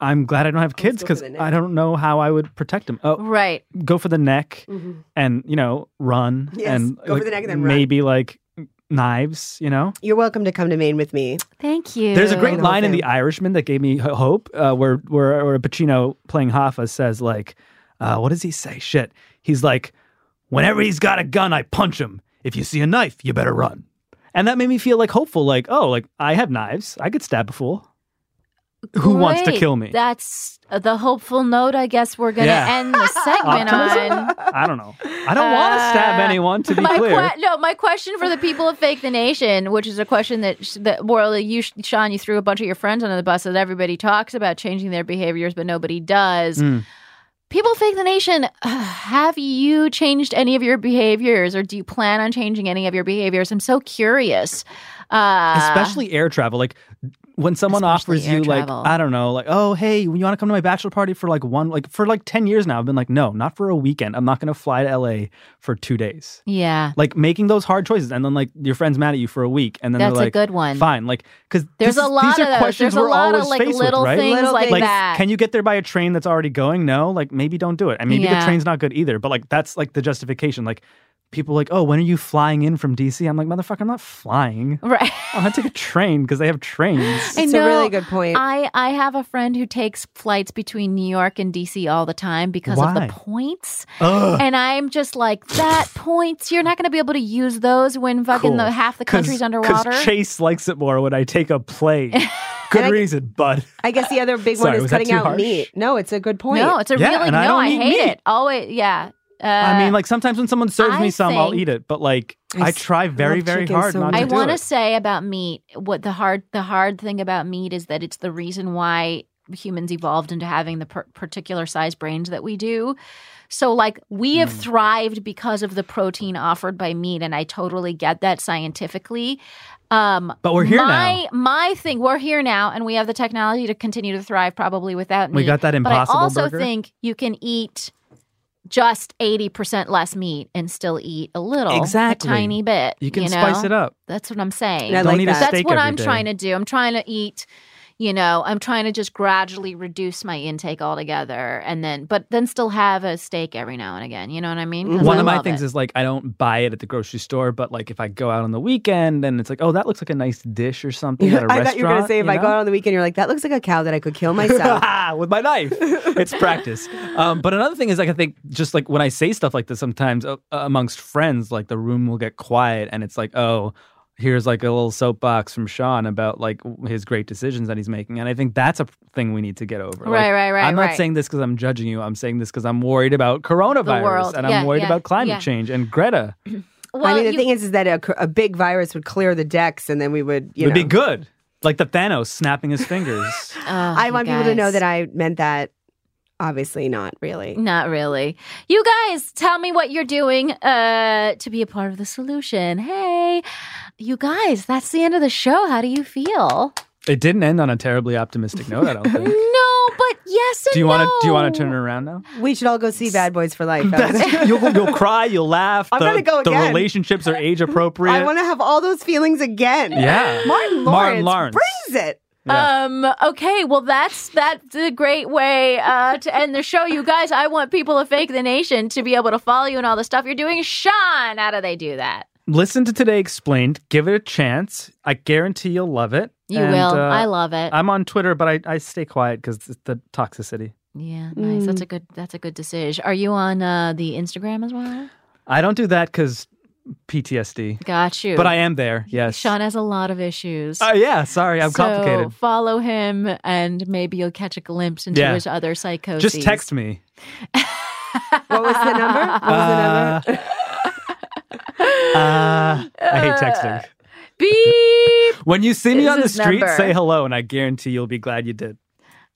I'm glad I don't have kids because. I don't know how I would protect them. Oh, right. go for the neck Mhm. and you know run Yes, and go for the neck and then run. maybe like knives you know You're welcome to come to Maine with me. Thank you. there's a great line in the irishman that gave me hope uh, where where where pacino playing hoffa says like uh, what does he say shit he's like whenever he's got a gun i punch him if you see a knife you better run and that made me feel like hopeful like oh like i have knives i could stab a fool who wants to kill me That's uh, the hopeful note. I guess we're gonna Yeah. end the segment on. i don't know i don't want to stab Uh, anyone to be my clear que- no, my question for the people of Fake the Nation, which is a question that that well, you Sean, you threw a bunch of your friends under the bus that everybody talks about changing their behaviors, but nobody does. Mm. People Fake the Nation, have you changed any of your behaviors, or do you plan on changing any of your behaviors? I'm so curious. Uh, especially air travel like when someone Especially offers you travel. like i don't know like oh hey you want to come to my bachelor party for like one like for like 10 years now i've been like no not for a weekend i'm not going to fly to la for two days yeah, like making those hard choices and then like your friend's mad at you for a week and then that's they're a good one. fine like because There's a lot these of are those. questions There's a we're lot always of like faced little with, right? things Little like like that. can you get there by a train that's already going no like maybe don't do it and maybe Yeah. the train's not good either but like that's like the justification like people like oh when are you flying in from dc i'm like motherfucker i'm not flying right. i have to take a train because they have trains I It's know. a really good point. I, I have a friend who takes flights between New York and DC all the time because of the points. Ugh. And I'm just like, that points, you're not going to be able to use those when fucking Cool. the half the country's underwater. Because Chase likes it more when I take a plane. Good I- reason, bud. I guess the other big Sorry, one is cutting out harsh? meat. No, it's a good point. no, it's a Yeah, really, and no, I I, hate meat. it. Always, yeah. Uh, I mean, like sometimes when someone serves I me some, I'll think- eat it. But like, I try very, love very chicken hard so not much. to I do want to it. say about meat, what the hard the hard thing about meat is that it's the reason why humans evolved into having the per- particular size brains that we do. So like we have Hmm. thrived because of the protein offered by meat and I totally get that scientifically. Um But we're here my, now. My thing, we're here now and we have the technology to continue to thrive probably without meat. We got that But I Impossible also Burger. think you can eat just 80% less meat and still eat a little, Exactly. a tiny bit. You can know? spice it up. That's what I'm saying. I Don't like eat a that. That's what every I'm day. trying to do. I'm trying to eat, you know, I'm trying to just gradually reduce my intake altogether and then, but then still have a steak every now and again. You know what I mean? One I of my things it. is like I don't buy it at the grocery store, but like if I go out on the weekend and it's like, oh, that looks like a nice dish or something at a I restaurant. thought you were going to say if you I go out on the weekend, you're like, that looks like a cow that I could kill myself. with my knife. It's practice. Um, but another thing is like I think just like when I say stuff like this, sometimes uh, amongst friends, like the room will get quiet, and it's like, oh, here's like a little soapbox from Sean about like his great decisions that he's making, and I think that's a thing we need to get over. Like, Right, right, right, I'm not right. saying this because I'm judging you. I'm saying this because I'm worried about coronavirus, world. and I'm worried yeah, about climate yeah. change and Greta. Well, I mean, the you- thing is, is that a, a big virus would clear the decks, and then we would, you It'd know. be good, like the Thanos snapping his fingers. Oh, I you want people to know that I meant that. Obviously, not really. Not really. You guys, tell me what you're doing uh, to be a part of the solution. Hey, you guys, that's the end of the show. How do you feel? it didn't end on a terribly optimistic note. I don't think. No, but yes and Do you want to? Do you want to turn it around now? We should all go see Bad Boys for Life. you'll, you'll cry, you'll laugh. I'm the, gonna go the again. relationships are age appropriate. I want to have all those feelings again. Yeah. Martin Lawrence, Martin Lawrence. brings it. Yeah. Um. Okay. Well, that's that's a great way uh, to end the show, you guys. I want people of Fake the Nation to be able to follow you and all the stuff you're doing. Sean, how do they do that? Listen to Today Explained. Give it a chance. I guarantee you'll love it. You And, will. uh, I love it. I'm on Twitter, but I, I stay quiet because the toxicity. yeah, nice. That's a good. That's a good decision. Are you on uh, the Instagram as well? I don't do that because PTSD. Got you. But I am there. Yes. Sean has a lot of issues. Uh, yeah. Sorry, I'm so complicated. Follow him, and maybe you'll catch a glimpse into Yeah. his other psychoses. Just text me. What was the number? What was the number? I hate texting. Beep. When you see me Is on the his street, number. say hello, and I guarantee you'll be glad you did.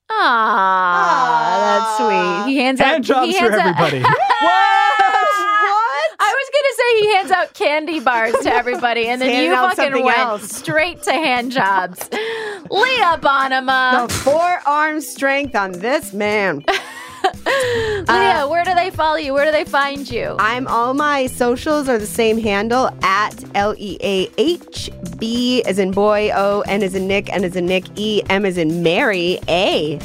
Ah, that's sweet. He hands Hand out. jobs he for hands out- everybody. What? I was gonna say he hands out candy bars to everybody, and then Handing you out fucking something went else. straight to hand jobs. Leah Bonnema, The forearm strength on this man. Uh, Leah, where do they follow you? Where do they find you? I'm all my socials are the same handle at L E A H B as in boy, O N as in Nick, N as in Nick, E M as in Mary, A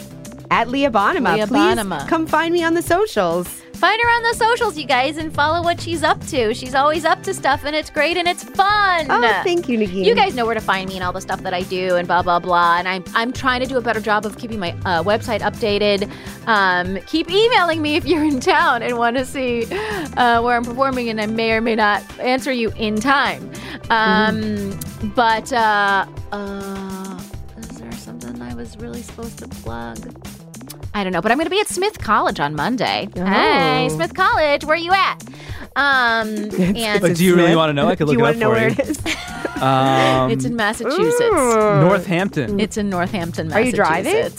at Leah Bonnema. Leah Please Bonnema. come find me on the socials. Find her on the socials, you guys, and follow what she's up to. She's always up to stuff, and it's great and it's fun. Oh, thank you, Nikki. You guys know where to find me and all the stuff that I do and blah blah blah. And I'm I'm trying to do a better job of keeping my uh, website updated. Um, keep emailing me if you're in town and want to see uh, where I'm performing, and I may or may not answer you in time. Um, But uh, uh, is there something I was really supposed to plug? I don't know, but I'm going to be at Smith College on Monday. Hey, Oh. Smith College, where are you at? Um, and Like, do you really want to know? I could Do look you it up know for where you. it is? Um, it's in Massachusetts. Northampton. It's in Northampton, Are you driving?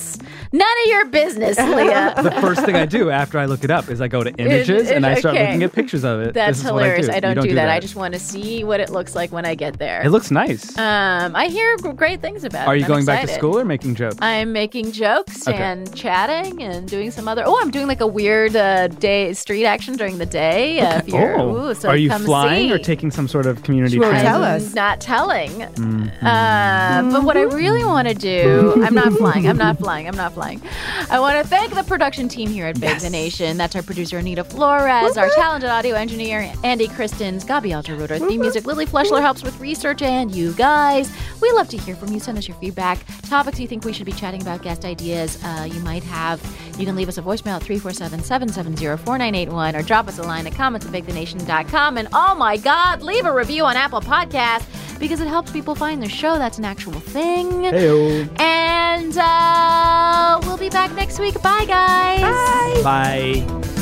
Massachusetts. None of your business, Leah. the first thing I do after I look it up is I go to images and I start okay. looking at pictures of it. That's This is what hilarious. I, do. I, don't, You do, that. I just want to see what it looks like when I get there. It looks nice. um, I hear great things about Are it. you I'm going back to school or making jokes? I'm making jokes Okay. and chatting and doing some other. Oh, I'm doing like a weird uh, day street action during the day. Uh, if you're, oh, ooh, so are you come flying see. or taking some sort of community She won't tell I'm us. Not telling. Mm-hmm. Uh, but what I really want to do, I'm not flying. I'm not flying. I'm not flying. I want to thank the production team here at Fake the Nation. That's our producer Anita Flores, our talented audio engineer Andy Christens, Gabi Algerudo, our theme music. Lily Fleschler helps with research, and you guys. We love to hear from you. Send us your feedback, topics you think we should be chatting about, guest ideas uh, you might have. You can leave us a voicemail at 347 770 4981 or drop us a line at comments at fakethenation.com. And oh my God, leave a review on Apple Podcasts because it helps people find the show. That's an actual thing. Heyo. And uh, we'll be back next week. Bye, guys. Bye.